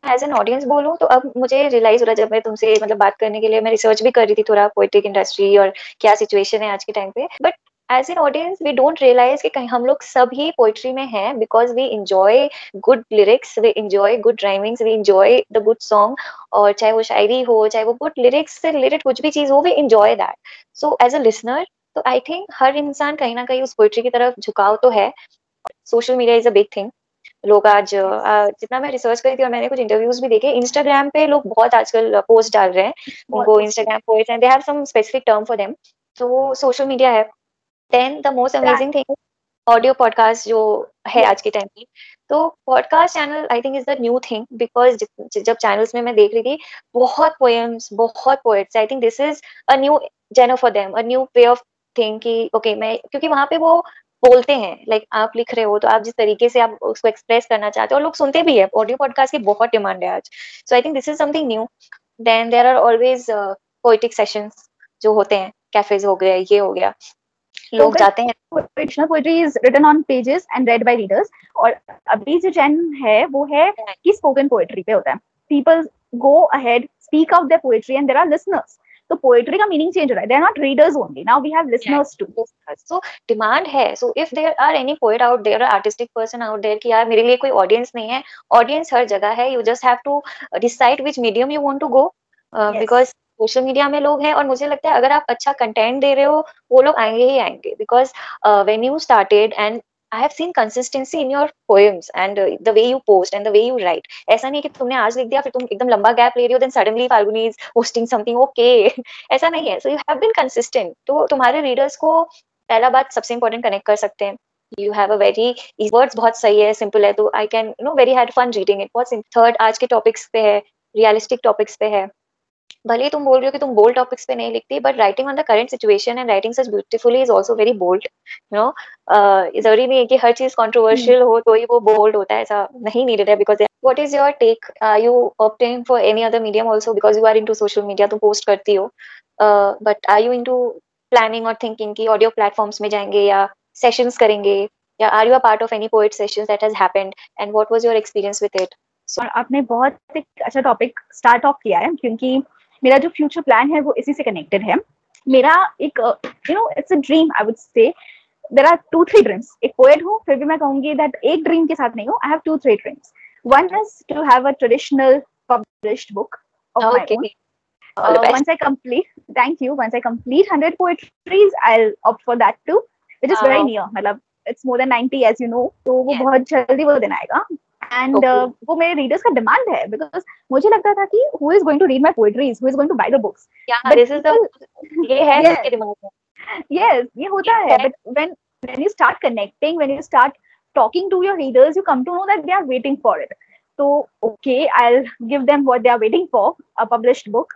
एज एन ऑडियंस बोलूँ तो अब मुझे रियलाइज़ हो रहा है, जब मैं तुमसे मतलब बात करने के लिए, मैं रिसर्च भी कर रही थी थोड़ा पोइट्रिक इंडस्ट्री और क्या सिचुएशन है आज के टाइम पे। But as an audience we don't realise कि कहीं हम लोग सब ही पोइट्री में हैं because we enjoy good lyrics we enjoy good rhymings we enjoy the good song और चाहे वो शायरी हो, चाहे वो गुड लिरिक्स से रिलेटेड कुछ भी चीज़ हो we enjoy that so as a listener तो आई थिंक हर इंसान कहीं ना कहीं उस पोइट्री की तरफ़ झुकाव तो है social media is a big thing लोग आज जितना मैं रिसर्च करी थी और मैंने कुछ इंटरव्यूज़ भी देखे इंस्टाग्राम पे लोग बहुत आजकल पोस्ट डाल रहे हैं। उनको Instagram post and they have some specific term for them तो सोशल मीडिया है। Then the most amazing thing audio podcast जो है आज के टाइम में तो podcast channel I think is the new thing because जब चैनल्स में मैं देख रही थी बहुत पोएम्स बहुत poets I think this is a new genre for them a new way of thing कि ओके मैं क्योंकि वहाँ पे वो बोलते हैं लाइक like, आप लिख रहे हो तो आप जिस तरीके से आप उसको एक्सप्रेस करना चाहते हो और लोग सुनते भी है। ऑडियो पॉडकास्ट की बहुत डिमांड है आज। So I think this is something new then there are always poetic sessions जो होते हैं कैफेज हो गया ये हो गया। लोग जाते हैं। fictional poetry is written on pages and read by readers और अभी जो चैनल है वो है कि स्पोकन पोएट्री पे होता है। People go ahead speak out their poetry and there are listeners तो पोएट्री का मीनिंग चेंज हो रहा है. They are not readers only now we have listeners too so demand है. So if there are any poet out there artistic person out there कि यार मेरे लिए कोई ऑडियंस नहीं है. ऑडियंस हर जगह है. You just have to decide which medium you want to go because social media में लोग हैं और मुझे लगता है अगर आप अच्छा कंटेंट दे रहे हो वो लोग आएँगे ही आएँगे. Because when you started and I have seen consistency in your poems and the way you post and the way you write ऐसा नहीं कि तुमने आज लिख दिया, फिर तुम एकदम लंबा गैप ले रही हो then suddenly Falguni is posting something okay ऐसा नहीं है। So you have been consistent तो तुम्हारे रीडर्स को पहला बात सबसे इंपॉर्टेंट कनेक्ट कर सकते हैं। You have a very words बहुत सही है सिंपल है तो I can no very had fun reading it बहुत थर्ड आज के टॉपिक्स पे है रियलिस्टिक टॉपिक्स पे है। भले तुम बोल रहे हो कि तुम बोल्ड टॉपिक्स पे नहीं लिखती but writing on the current situation and writing such beautifully is also very bold you know ज़रूरी नहीं है कि हर चीज़ कंट्रोवर्शियल हो तो ही वो बोल्ड होता है ऐसा नहीं नीडेड है because what is your take you opt in for any other medium also because you are into social media तुम पोस्ट करती हो। But are you into planning और थिंकिंग की ऑडियो प्लेटफॉर्म्स में जाएँगे या सेशंस करेंगे? या are you a part of any poet sessions that has happened and what was your experience with it और आपने बहुत एक अच्छा टॉपिक स्टार्ट ऑफ़ किया है क्योंकि मेरा जो फ्यूचर प्लान है वो इसी से कनेक्टेड है मेरा एक you know it's a dream I would say there are two three dreams एक पोएट हूँ फिर भी मैं कहूँगी दैट एक ड्रीम के साथ नहीं हूँ I have two three dreams one is to have a traditional published book own Uh, once I complete, thank you. Once I complete 100 poetries, I'll opt for that too, which is wow. very near. मतलब it's more than 90 as you know. तो वो yeah. बहुत जल्दी वो दिन आएगा. And okay. uh, वो मेरे रीडर्स का डिमांड है बिकॉज़ मुझे लगता था कि who is going to read my poetries who is going to buy the books this is the ये है सबके दिमाग में यस ये होता है but when when you start connecting when you start talking to your readers you come to know that they are waiting for it. So okay i'll give them what they are waiting for a published book.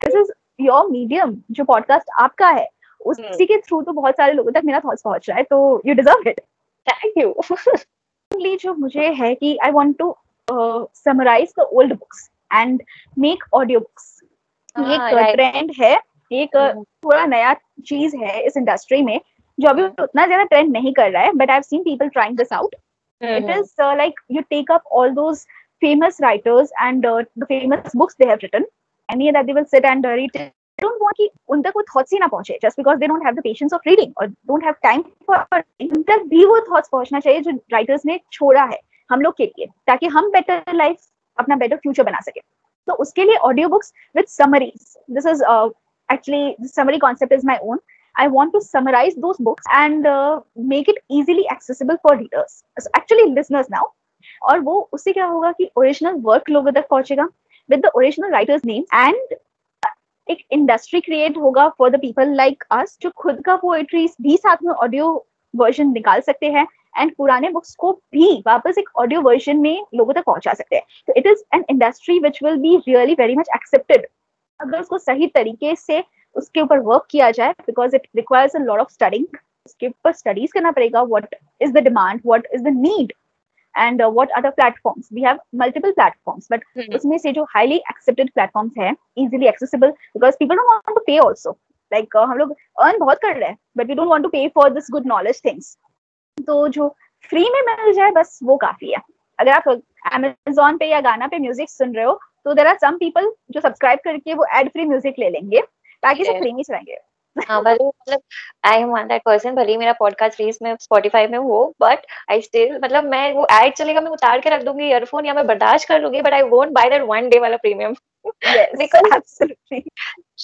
This is your medium जो पॉडकास्ट आपका है उसी के थ्रू तो बहुत सारे लोगों तक मेरा थॉट्स पहुँच रहा है तो you deserve it thank you secondly जो मुझे है कि I want to summarise the old books and make audio books ये एक ट्रेंड है एक थोड़ा नया चीज़ है इस इंडस्ट्री में जो अभी उतना ज़्यादा ट्रेंड नहीं कर रहा है but I seen people trying this out it is like you take up all those famous writers and uh, the famous books they have written and yeah, that they will sit and uh, read don't want कि उन तक वो थॉट्स ही ना पहुँचे just because they don't have the patience of reading और डोंट हैव टाइम फॉर उन तक भी वो थॉट्स पहुँचना चाहिए जो राइटर्स ने छोड़ा है हम लोग के लिए ताकि हम बेटर लाइफ अपना बेटर फ्यूचर बना सके तो उसके लिए audio books with summaries this is actually summary concept is my own I want to summarize those books and uh, make it easily accessible for readers. और वो उससे क्या होगा कि ओरिजिनल वर्क लोगों तक पहुंचेगा with the original writer's name and एक इंडस्ट्री क्रिएट होगा for the people like us जो खुद का पोएट्री भी साथ में ऑडियो वर्जन निकाल सकते हैं एंड पुराने बुक्स को भी वापस एक ऑडियो वर्जन में लोगों तक पहुँचा सकते हैं। तो it is an industry which will be really very much accepted अगर उसको सही तरीके से उसके ऊपर वर्क किया जाए because it requires a lot of studying उसके ऊपर स्टडीज़ करना पड़ेगा what is the demand what is the need and what other platforms we have multiple platforms but उसमें से जो हाईली एक्सेप्टेड प्लेटफॉर्म्स हैं easily accessible because people to pay also like हम लोग अर्न बहुत कर रहे हैं but we don't to pay for this good knowledge things तो जो फ्री में मिल जाए बस वो काफ़ी है। अगर आप अमेजोन पे या गाना पे म्यूज़िक सुन रहे हो तो देर आर समीपल जो सब्सक्राइब करके वो एड फ्री म्यूज़िक ले लेंगे ताकि yeah. सब फ्री में चलाएँगे हाँ (laughs) भले मतलब I am one that person भले मेरा पॉडकास्ट रील्स में स्पॉटिफाई में हो बट आई स्टिल मतलब मैं वो चलेगा मैं उतार के रख दूँगी ईयरफोन या मैं बर्दाश्त कर लूँगी but I won't buy that one day वाला premium because absolutely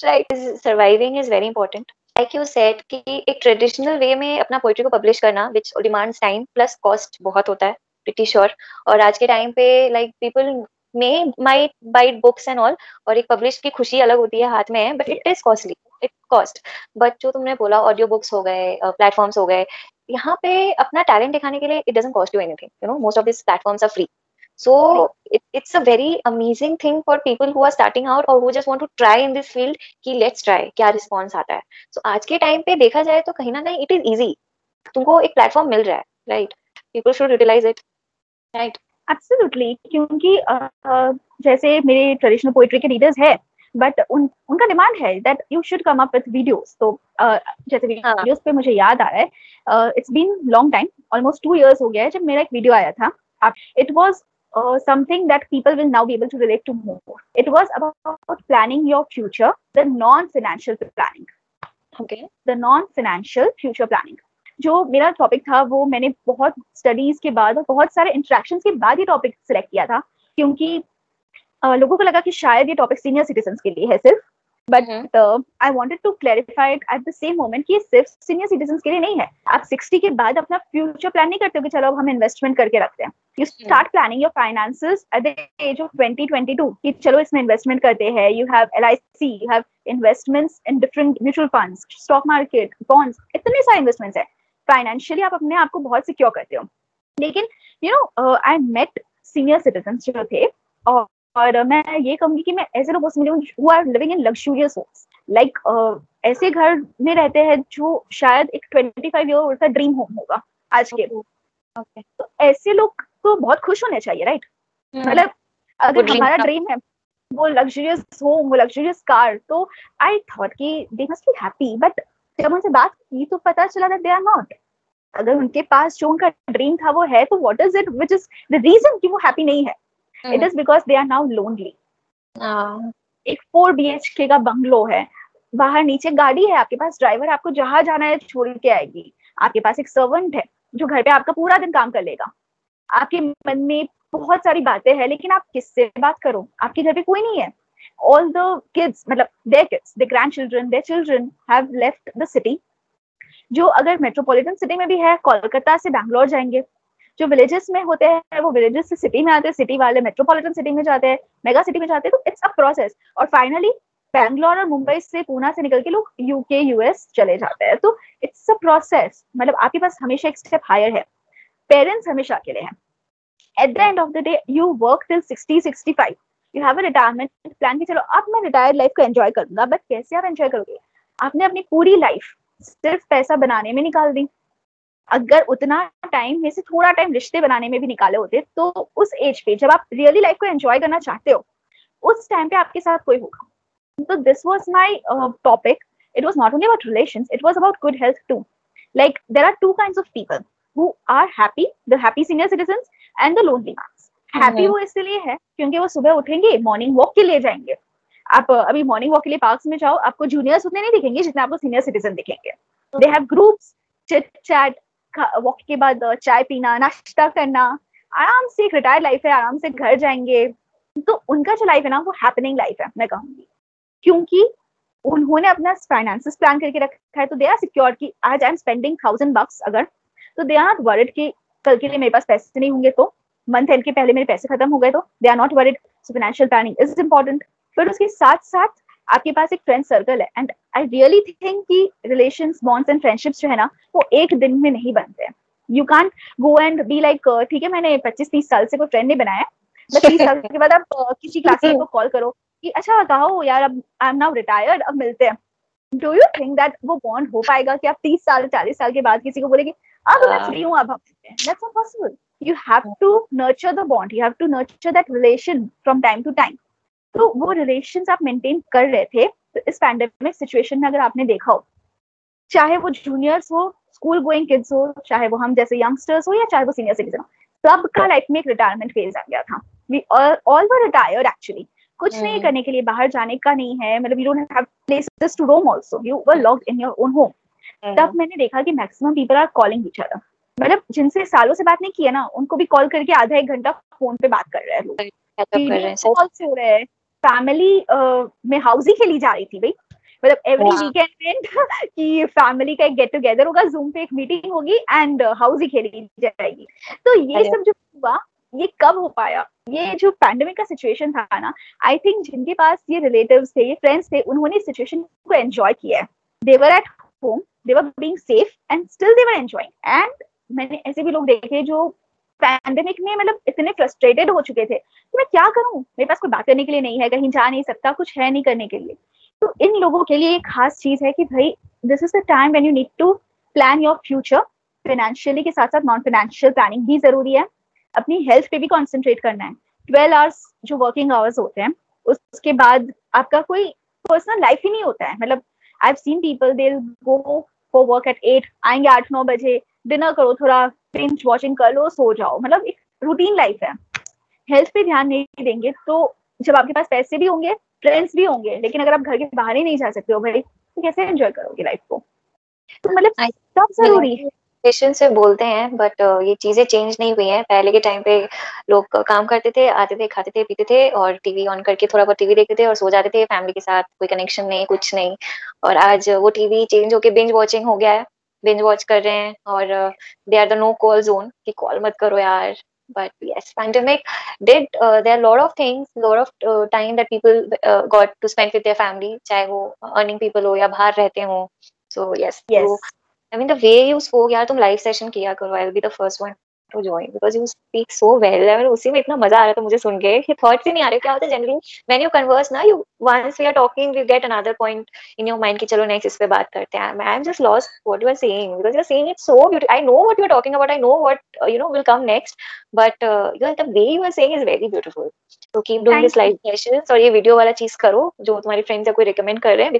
right surviving is very important like you said कि एक ट्रेडिशनल वे में अपना पोइट्री को पब्लिश करना which demands time plus cost बहुत होता है प्रिटी श्योर और आज के टाइम पे like people may might buy books and all और एक पब्लिश की खुशी अलग होती है हाथ में है but it is costly it cost but जो तुमने बोला ऑडियो बुक्स हो गए प्लेटफॉर्म्स uh, हो गए यहाँ पे अपना टैलेंट दिखाने के लिए it doesn't cost you anything you know most of this platforms are free so it's a very amazing thing for people who are starting out और who just want to try in this field कि लेट्स ट्राई क्या रिस्पॉन्स आता है. सो so, आज के टाइम पे देखा जाए तो कहीं ना कहीं इट इज़ ईजी तुमको एक प्लेटफॉर्म मिल रहा है right people should utilize it right absolutely क्योंकि uh, जैसे मेरे ट्रेडिशनल पोएट्री के रीडर्स है बट उन, उनका डिमांड है that you should come up with videos तो जैसे वीडियोस हाँ। पे मुझे याद आ रहा है it's been long time almost two years हो गया है जब मेरा एक वीडियो आया था। It was something that people will now be able to relate to more it was about planning your future the non financial planning okay the non financial future planning जो मेरा टॉपिक था वो मैंने बहुत स्टडीज़ के बाद और बहुत सारे इंटरेक्शन के बाद ही टॉपिक सिलेक्ट किया था क्योंकि लोगों को लगा कि शायद ये टॉपिक सीनियर सिटीजन के लिए है सिर्फ़ but I wanted to clarify at the same moment कि सिर्फ़ सीनियर सिटीजन के लिए नहीं है। आप सिक्सटी के बाद अपना फ्यूचर प्लान नहीं करते हो कि चलो अब हम इन्वेस्टमेंट करके रखते हैं। You start planning your finances at the age of twenty twenty two कि चलो इसमें इन्वेस्टमेंट करते हैं। You have L I C you have investments in different mutual funds stock market bonds इतने सारे इन्वेस्टमेंट्स है। फाइनेंशियली आप अपने आप को बहुत सिक्योर करते हो। लेकिन you know I met senior citizen जो थे और और मैं ये कहूँगी कि मैं ऐसे लोगों से मिली हूँ are living in luxurious homes like ऐसे घर में रहते हैं जो शायद एक ट्वेंटी फाइव ईयर ओल्ड का ड्रीम होम होगा आज के। Okay. तो ऐसे लोग तो बहुत खुश होने चाहिए राइट hmm. मतलब अगर हमारा ड्रीम है वो लग्जरियस होम वो लग्जरियस कार तो आई थॉट कि they must be happy but जब उनसे बात की तो पता चला दैट दे आर नॉट अगर उनके पास जो उनका ड्रीम था वो है तो what is it which is the reason कि वो हैप्पी नहीं है? It is because they are now lonely एक फोर बी एच के का बंगलो है। बाहर नीचे गाड़ी है आपके पास ड्राइवर आपको जहाँ जाना है छोड़ के आएगी। आपके पास एक सर्वेंट है जो घर पे आपका पूरा दिन काम कर लेगा। आपके मन में बहुत सारी बातें हैं लेकिन आप किससे बात करो? आपके घर पे कोई नहीं है। ऑल द किड्स मतलब their kids the grand children their children have left the city जो अगर मेट्रोपॉलिटन सिटी में भी है कोलकाता से बैंगलोर जाएँगे जो विलेजेस में होते हैं, वो विलेजेस से सिटी में आते हैं सिटी वाले मेट्रोपॉलिटन सिटी में जाते हैं मेगा सिटी में जाते हैं तो इट्स अ प्रोसेस और फाइनली बैंगलोर और मुंबई से पूना से निकल के लोग यूके यूएस चले जाते हैं. तो इट्स अ प्रोसेस मतलब आपके पास हमेशा एक स्टेप हायर है. पेरेंट्स हमेशा अकेले हैं. At the end of the day you work till sixty sixty five you have a retirement plan की चलो, अब मैं रिटायर्ड लाइफ को एंजॉय करूँगा बट कैसे आप एंजॉय करोगे? आपने अपनी पूरी लाइफ सिर्फ़ पैसा बनाने में निकाल दी. अगर उतना टाइम में से थोड़ा टाइम रिश्ते बनाने में भी निकाले होते तो उस एज पे जब आप रियली लाइफ को एंजॉय करना चाहते हो उस टाइम पे आपके साथ कोई होगा। तो this was my topic it was not only about relations it was about good health too. Like there are two kinds of people who are happy the happy senior citizens and the lonely ones. Happy वो इसलिए है क्योंकि वो सुबह उठेंगे मॉर्निंग वॉक के लिए जाएँगे। आप अभी मॉर्निंग वॉक के लिए पार्क में जाओ आपको जूनियर्स उतने नहीं दिखेंगे जितने आपको सीनियर सिटीजन दिखेंगे। They have groups chit chat walk के बाद चाय पीना, नाश्ता करना, आराम से एक रिटायर लाइफ है, आराम से घर जाएँगे। तो उनका जो लाइफ है ना, वो हैपनिंग लाइफ है, मैं कहूँगी। क्योंकि उन्होंने अपना फाइनेंसिस प्लान करके रखा है तो दे आर सिक्योर की आज I am spending thousand bucks अगर तो दे आर नॉट वरिड कि कल के लिए मेरे पास पैसे नहीं होंगे तो मंथ एंड के पहले मेरे पैसे खत्म हो गए तो they are not worried financial planning is important फिर उसके साथ साथ आपके पास एक फ्रेंड सर्कल है एंड आई रियली थिंक कि रिलेशन बॉन्ड्स एंड फ्रेंडशिप्स जो है ना वो एक दिन में नहीं बनते हैं। You can go and be like ठीक है मैंने पच्चीस तीस साल से कोई फ्रेंड नहीं बनाया बस तीस साल के बाद आप uh, किसी क्लासमेट (laughs) को कॉल करो कि अच्छा कहो यार अब आई एम नाउ रिटायर्ड अब मिलते हैं। डू यू थिंक दैट वो बॉन्ड हो पाएगा कि आप तीस साल चालीस साल के बाद किसी को बोलेगी अब मैं फ्री हूँ अब हम मिलते that's not possible you have to nurture the bond you have to nurture that relation from time to time तो वो रिलेशन आप मेंटेन कर रहे थे तो इस पैंडेमिक सिचुएशन में अगर आपने देखा हो चाहे वो जूनियर्स हो स्कूल गोइंग किड्स हो चाहे वो हम जैसे यंगस्टर्स हो या चाहे वो सीनियर सिटीजन हो सबका लाइफ में एक रिटायरमेंट फ़ेज़ आ गया था। We all were retired actually कुछ नहीं हम्म। करने के लिए बाहर जाने का नहीं है मतलब you don't have places to roam also you were locked in your own home. तब मैंने देखा कि maximum people are calling each other मतलब जिनसे सालों से बात नहीं किया ना उनको भी कॉल करके आधा एक घंटा फ़ोन पे बात कर रहे हैं लोग। सच कॉल्स हो रहे हैं। फैमिली में हाउसिंग खेली जा रही थी भाई। मतलब एवरी। वीकेंड (laughs) कि फैमिली का एक गेट टुगेदर होगा जूम पे एक मीटिंग होगी एंड हाउसिंग खेली जाएगी। तो ये सब जो हुआ ये कब हो पाया? ये जो पैंडेमिक का सिचुएशन था ना आई थिंक जिनके पास ये रिलेटिव्स थे ये फ्रेंड्स थे उन्होंने इस सिचुएशन को एंजॉय किया है। They're at home they're being safe and still they're enjoying and मैंने ऐसे भी लोग देखे जो पैंडेमिक में मतलब इतने फ्रस्ट्रेटेड हो चुके थे, कि मैं क्या करूँ? मेरे पास कोई बात करने के लिए नहीं है, कहीं जा नहीं सकता, कुछ है नहीं करने के लिए। तो इन लोगों के लिए एक खास चीज़ है कि भाई this is the time when you need to plan your future financially के साथ साथ नॉन फाइनेंशियल प्लानिंग भी ज़रूरी है। अपनी हेल्थ पे भी कॉन्सेंट्रेट करना है। ट्वेल्व आवर्स जो वर्किंग आवर्स होते हैं, उसके बाद आपका कोई पर्सनल लाइफ ही नहीं होता है। मतलब I have seen people they go for work at at आएँगे आठ, नौ बजे डिनर करो थोड़ा बिंज वॉचिंग कर लो सो जाओ। मतलब एक रूटीन लाइफ है। हेल्थ पे ध्यान नहीं देंगे तो जब आपके पास पैसे भी होंगे फ्रेंड्स भी होंगे लेकिन अगर आप घर के बाहर ही नहीं जा सकते हो भाई तो कैसे एंजॉय करोगे लाइफ को? तो मतलब सब ज़रूरी है। पेशेंस से बोलते हैं बट ये चीज़ें चेंज नहीं हुई हैं। पहले के टाइम पे लोग काम करते थे आते थे खाते थे पीते थे और टीवी ऑन करके थोड़ा बहुत टीवी देखते थे और सो जाते थे। फैमिली के साथ कोई कनेक्शन नहीं कुछ नहीं। और आज वो टीवी चेंज होके बिंज वॉचिंग हो गया है। बिंज वॉच कर रहे हैं और they are the no call zone कि कॉल मत करो यार but yes pandemic did uh, there are a lot of things lot of uh, time that people uh, got to spend with their family chahe wo earning people ho ya bahar rehte ho so yes yes so, I mean, the way you spoke, yaar tum live session किया करो. I'll be the first one join because you speak so well. I mean, उसी में इतना मज़ा आ रहा था मुझे सुन के. कि thoughts ही नहीं आ रहे. क्या होता है generally when you converse ना, you once we are talking, we get another point in your mind कि चलो next इस पे बात करते हैं. I'm- I'm just lost what you are saying because you are saying it so beautiful. I know what you are talking about. I know what uh, you know will come next, but uh, you know, the way you are saying is very beautiful. So keep doing Thank this live sessions और ये वीडियो वाला चीज़ करो जो तुम्हारी फ्रेंड्स या कोई रिकमेंड कर रहे हैं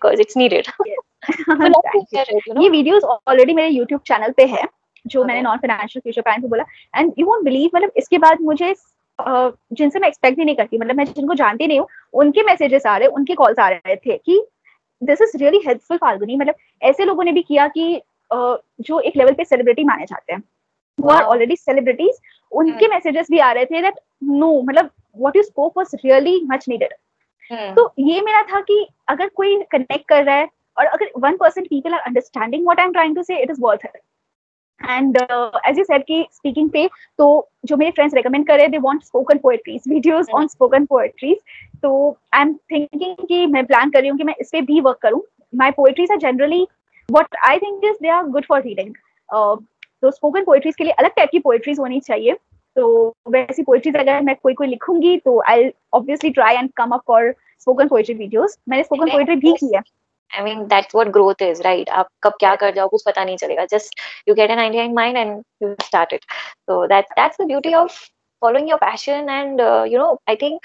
it, you know. ये वीडियोस ऑलरेडी मेरे यूट्यूब चैनल पे है जो मैंने नॉन फाइनेंशियल फ्यूचर प्लान पे बोला। एंड यू वोंट बिलीव मतलब इसके बाद मुझे जिनसे मैं एक्सपेक्ट भी नहीं करती मतलब मैं जिनको जानती नहीं हूँ उनके मैसेजेस आ रहे उनके कॉल्स आ रहे थे कि this is really helpful Falguni मतलब ऐसे लोगों ने भी किया कि जो एक लेवल पे सेलिब्रिटी माने जाते हैं। वो आर ऑलरेडी सेलिब्रिटीज उनके मैसेजेस भी आ रहे थे दैट नो मतलब what you spoke was really much needed Hmm. तो ये मेरा था कि अगर कोई कनेक्ट कर रहा है और अगर one percent people are understanding what I am trying to say it is worth it and as you said कि स्पीकिंग पे तो जो मेरे फ्रेंड्स रेकमेंड कर रहे they want spoken poetries videos on spoken poetries तो आई एम थिंकिंग कि मैं प्लान कर रही हूँ कि मैं इस पे भी वर्क करूँ। My poetries are generally what I think is they are good for reading तो स्पोकन पोएट्रीज के लिए अलग टाइप की पोएट्रीज होनी चाहिए। तो वैसी पोएट्रीज अगर मैं कोई कोई लिखूँगी तो I obviously try and come up for spoken poetry videos मैंने स्पोकन पोएट्री भी की है। I mean that's what growth is right आप कब क्या कर जाओ कुछ पता नहीं चलेगा। Just you get an idea in mind and you start it so that that's the beauty of following your passion and you know I think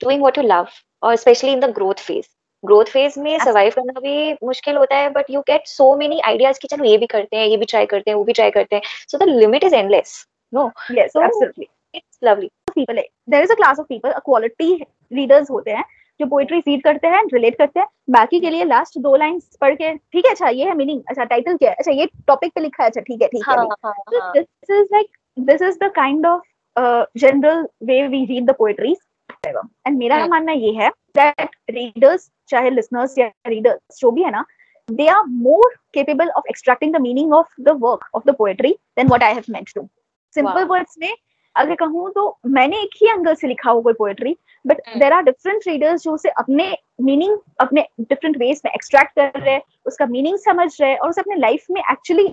doing what you love और specially in the growth phase growth phase में सर्वाइव करना भी मुश्किल होता है but you get so many ideas कि चलो ये भी करते हैं ये भी ट्राई करते हैं वो भी ट्राई करते हैं। So the limit is endless no yes absolutely it's lovely people there is a class of people a quality leaders होते हैं जो पोएट्री रीड करते हैं रिलेट करते हैं बाकी के लिए लास्ट दो लाइंस पढ़ के ठीक है अच्छा ये है मीनिंग अच्छा टाइटल क्या है अच्छा ये टॉपिक पे लिखा है अच्छा ठीक है ठीक है हाँ हाँ है हाँ this is like this is the kind of general way we read the poetries and मेरा Hmm. मानना ये है दैट रीडर्स चाहे लिसनर्स या रीडर्स जो भी है ना they are more capable of extracting the meaning of the work of the poetry than what I have meant to. Simple Wow. words में अगर कहूँ तो मैंने एक ही एंगल से लिखा हो कोई poetry but. There are different readers जो उसे अपने मीनिंग अपने डिफरेंट वेज में एक्सट्रैक्ट कर रहे हैं उसका मीनिंग समझ रहे हैं और उसे अपने लाइफ में एक्चुअली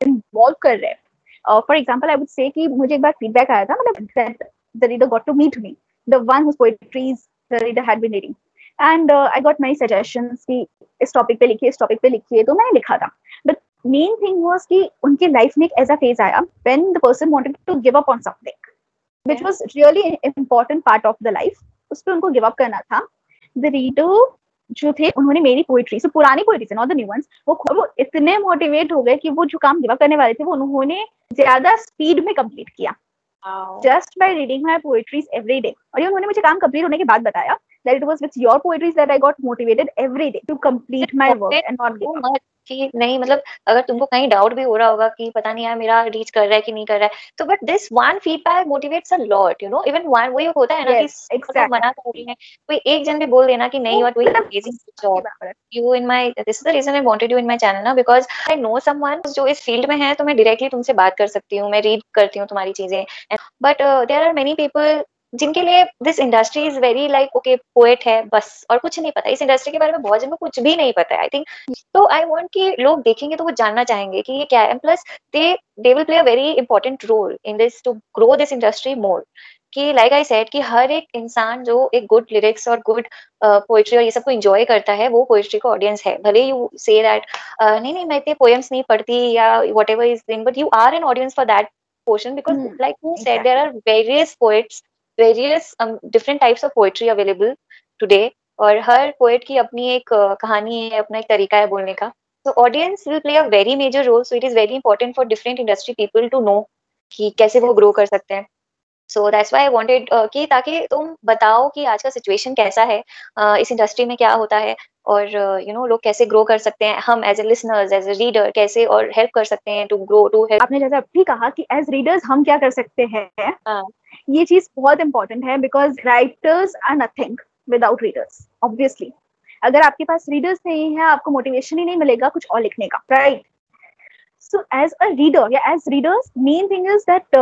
इन्वॉल्व कर रहे हैं। फॉर एग्ज़ाम्पल आई वुड से कि मुझे एक बार फीडबैक आया था मतलब the reader got to meet me the one whose poetries the reader had been reading and I got many suggestions कि इस टॉपिक पे लिखिए इस टॉपिक पे लिखिए तो मैंने लिखा था। बट मेन थिंग वाज कि उनके लाइफ में एक ऐसा फ़ेज़ आया when the person wanted to give up on something which was really important part of the life उस पर उनको गिव अप करना था। द रीडर जो थे उन्होंने मेरी पोइट्री सो पुरानी poetry not the new ones वो वो इतने मोटिवेट हो गए कि वो जो काम गिवअप करने वाले थे वो उन्होंने ज़्यादा स्पीड में कंप्लीट किया। Just by reading my poetries every day और ये उन्होंने मुझे काम कंप्लीट होने के बाद बताया। That it was with your poetry that I got motivated every day to complete my work and not give up. कि नहीं मतलब अगर तुमको कहीं डाउट भी हो रहा होगा कि पता नहीं यार मेरा रीच कर रहा है कि नहीं कर रहा है तो but this one feedback motivates a lot you know even one वही होता है ना yes, कि exactly. मना कर रही है। कोई एक जन भी बोल देना कि नहीं you are doing amazing job you in my this is the reason I wanted you in my channel ना बिकॉज़ आई नो समवन जो इस फ़ील्ड में है तो मैं डायरेक्टली तुमसे बात कर सकती हूँ मैं रीड करती हूँ तुम्हारी चीज़ें। But there are many people जिनके लिए this industry is very like okay poet है बस और कुछ नहीं पता। इस इंडस्ट्री के बारे में बहुत जिनको कुछ भी नहीं पता है आई थिंक तो आई वॉन्ट कि लोग देखेंगे तो वो जानना चाहेंगे कि ये क्या है। Plus they they will play a very important role in this to grow this industry more कि लाइक आई सेड कि हर एक इंसान जो एक गुड लिरिक्स और गुड पोइट्री और ये सबको एंजॉय करता है वो पोइट्री का ऑडियंस है। भले यू से दैट नहीं नहीं मैं इतने पोएम्स नहीं पढ़ती या whatever is but you are an audience for that portion because like you said there are various poets various different types of poetry available today और हर पोएट की अपनी एक कहानी है अपना एक तरीका है बोलने का। तो audience will play a very major role so it is very important for different industry people to know कि कैसे वो ग्रो कर सकते हैं। So that's why I wanted कि ताकि तुम बताओ कि आज का सिचुएशन कैसा है uh, इस इंडस्ट्री में क्या होता है और you uh, know you know, लोग कैसे ग्रो कर सकते हैं हम as a listeners as a reader कैसे और हेल्प कर सकते हैं टू ग्रो टू हेल्प आपने जैसा भी कहा कि एज रीडर्स हम क्या कर सकते हैं? uh, ये चीज़ बहुत इंपॉर्टेंट है because writers are nothing without readers obviously अगर आपके पास रीडर्स नहीं है, आपको मोटिवेशन ही नहीं मिलेगा कुछ और लिखने का right so as a reader या as readers main thing is that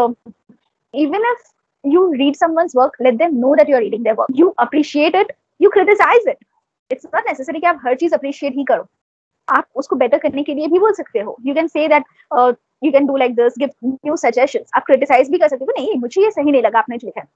even if you read someone's work, let them know that you are reading their work. You appreciate it, you criticize it. It's not necessary कि आप हर चीज़ अप्रिशिएट ही करो। आप उसको बेटर करने के लिए भी बोल सकते हो। You can say that you can do like this give new suggestions आप क्रिटिसाइज भी कर सकते हो नहीं मुझे ये सही नहीं लगा आपने जो लिखा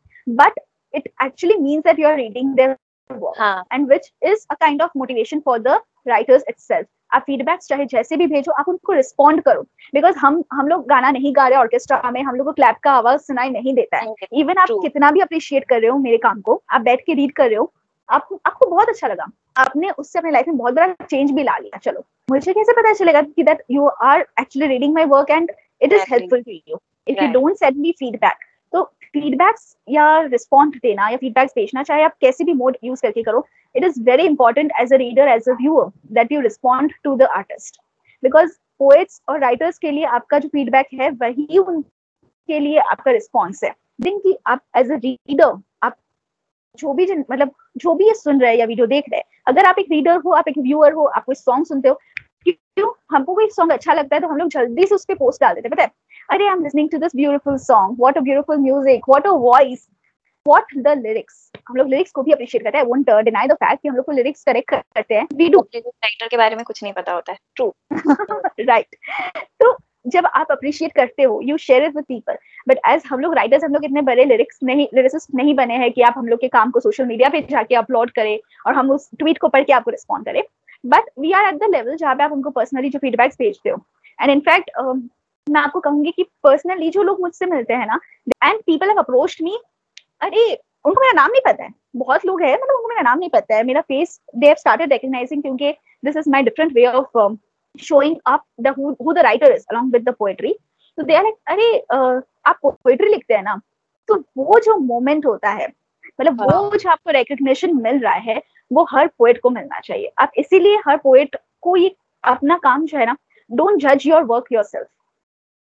but it actually means that you are reading their work. and which is a kind of motivation for the writers itself. आप फीडबैक्स चाहे जैसे भी भेजो आप उनको रिस्पॉन्ड करो। बिकॉज़ हम हम लोग गाना नहीं गा रहे ऑर्केस्ट्रा में हम लोग को क्लैप का आवाज़ सुनाई नहीं देता है। इवन आप कितना भी अप्रिशिएट कर रहे हो मेरे काम को आप बैठ के रीड कर रहे हो आप, आपको बहुत अच्छा लगा। आपने उससे अपने लाइफ में बहुत बड़ा चेंज भी ला लिया। चलो मुझे कैसे पता चलेगा कि that you are actually reading my work and it is helpful to you if you don't send me feedback तो फीडबैक्स या रिस्पॉन्ड देना या फीडबैक्स भेजना चाहे आप कैसे भी मोड यूज़ करके करो it is very important as a reader as a viewer that you respond to the artist. Because poets और राइटर्स के लिए आपका जो फीडबैक है वही उनके लिए आपका रिस्पॉन्स है। दिन की आप a reader आप जो भी जिन मतलब जो भी ये सुन रहे हैं या वीडियो देख रहे हैं अगर आप एक रीडर हो आप एक व्यूअर हो आप कोई सॉन्ग सुनते हो क्यों? हमको कोई सॉन्ग अच्छा लगता है तो हम लोग जल्दी से उस पर पोस्ट डाल देते हैं पता है? अरे I am listening to this beautiful song what a beautiful music what a voice what the lyrics हम लोग लिरिक्स को भी अप्रिशिएट करते हैं. वोंट डिनाई द फैक्ट कि हम लोग को लिरिक्स करेक्ट करते हैं. वी डू राइटर के बारे में कुछ नहीं पता होता है. ट्रू राइट (laughs) तो जब आप अप्रिशिएट करते हो you share it with people but as हम लोग राइटर्स हम लोग इतने बड़े लिरिक्स नहीं लिरिसिस्ट नहीं बने हैं कि आप हम लोग के काम को सोशल मीडिया पे जाके अपलोड करें और हम उस ट्वीट को पढ़ के आपको रिस्पॉन्ड करें. But we are at the level जहाँ पे आप उनको पर्सनली जो फीडबैक्स भेजते हो. एंड इनफैक्ट मैं आपको कहूँगी कि पर्सनली जो लोग मुझसे मिलते हैं ना and people have approached me अरे, उनको मेरा नाम नहीं पता है. बहुत लोग हैं मतलब उनको मेरा नाम नहीं पता है. मेरा face they have started recognising क्योंकि this is my different way of showing up the who the writer is along with the poetry तो दे आर लाइक अरे आप पोएट्री लिखते हैं ना? तो वो जो मोमेंट होता है मतलब वो हाँ। जो आपको रिकग्निशन मिल रहा है वो हर पोएट को मिलना चाहिए। आप इसीलिए हर पोएट को ये अपना काम जो है ना डोंट जज your work yourself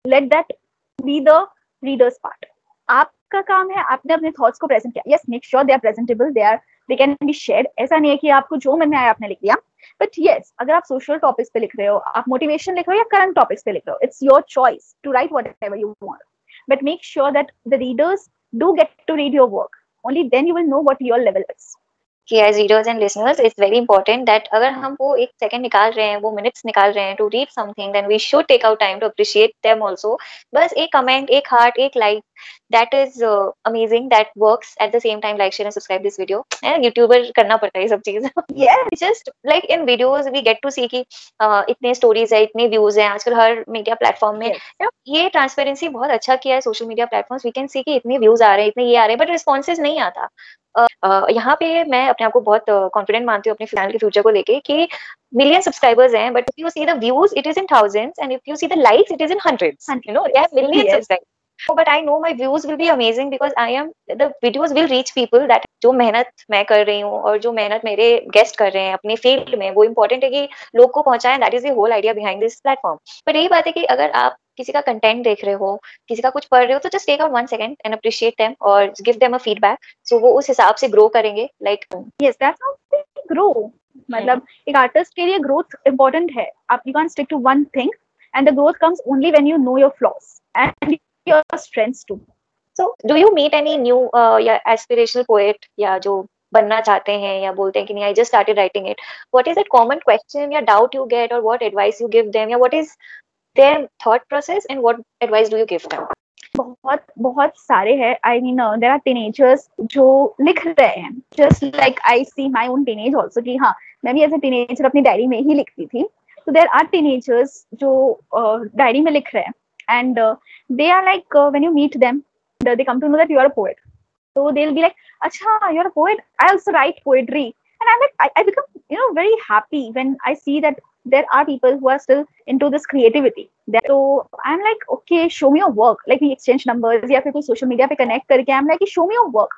let that be the readers part आपका काम है आपने अपने थॉट्स को प्रेजेंट किया। Yes make sure they are presentable they are they can be share ऐसा नहीं है कि आपको जो मन में आया आपने लिख दिया बट यस अगर आप सोशल टॉपिक्स पे लिख रहे हो, आप मोटिवेशन लिख रहे हो या करंट टॉपिक्स पे लिख रहे हो it's your choice to write whatever you want but make sure that the readers do get to read your work only then you will know what your level is readers and listeners it's very important that अगर हम वो एक सेकंड निकाल रहे हैं, वो मिनट्स निकाल रहे हैं to read something then we should take out time to appreciate them also बस एक कमेंट एक हार्ट एक like that is uh, amazing that works at the same time like share and subscribe this video. And youtuber करना पड़ता है ये सब चीज़। (laughs) Just like in videos we get to see कि uh, इतने stories है इतने views हैं आजकल हर मीडिया प्लेटफॉर्म में। ये ट्रांसपेरेंसी बहुत अच्छा किया है social media platforms we can see कि इतने व्यूज़ आ रहे हैं इतने ये आ रहे हैं बट रिस्पॉन्सेज नहीं आता। Uh, यहाँ पे मैं अपने आप को बहुत कॉन्फिडेंट uh, मानती हूँ अपने चैनल के फ्यूचर को लेके कि मिलियन सब्सक्राइबर्स हैं but if you see the views it is in thousands and if you see the likes it is in hundreds you know they have million subscribers but I know my views will be amazing because I am, the videos will reach people that जो मेहनत मैं कर रही हूँ और जो मेहनत मेरे गेस्ट कर रहे हैं अपने फ़ील्ड में, वो इम्पोर्टेंट है कि लोग को पहुंचाएँ that is the whole idea behind this platform पर यही बात है कि अगर आप किसी का कंटेंट देख रहे हो, किसी का कुछ पढ़ रहे हो तो just take out one second and appreciate them और give them a feedback so वो उस हिसाब से ग्रो करेंगे like yes that's how they grow मतलब एक आर्टिस्ट के लिए ग्रोथ इंपॉर्टेंट है. आप you can stick to one thing and the growth comes only when you know your flaws and your strengths too so do you meet any new या एस्पिरेशनल पोएट या जो बनना चाहते हैं या बोलते हैं कि नहीं I just started writing it what is that common question या डाउट यू गेट और what advice you give them या what is their thought process and what advice do you give them बहुत बहुत सारे हैं. I mean there are teenagers जो लिख रहे हैं. Just like I see my own teenage also कि हाँ मैं भी एज ए टीनेजर अपनी डायरी में ही लिखती थी. तो देर आर टीनेजर्स जो डायरी uh, में लिख रहे हैं. And they are like when you meet them they come to know that you are a poet so they'll be like acha you're a poet i also write poetry and i'm like I, I become you know very happy when i see that there are people who are still into this creativity so i'm like okay show me your work like we exchange numbers या फिर कोई social media पे connect करके i'm like show me your work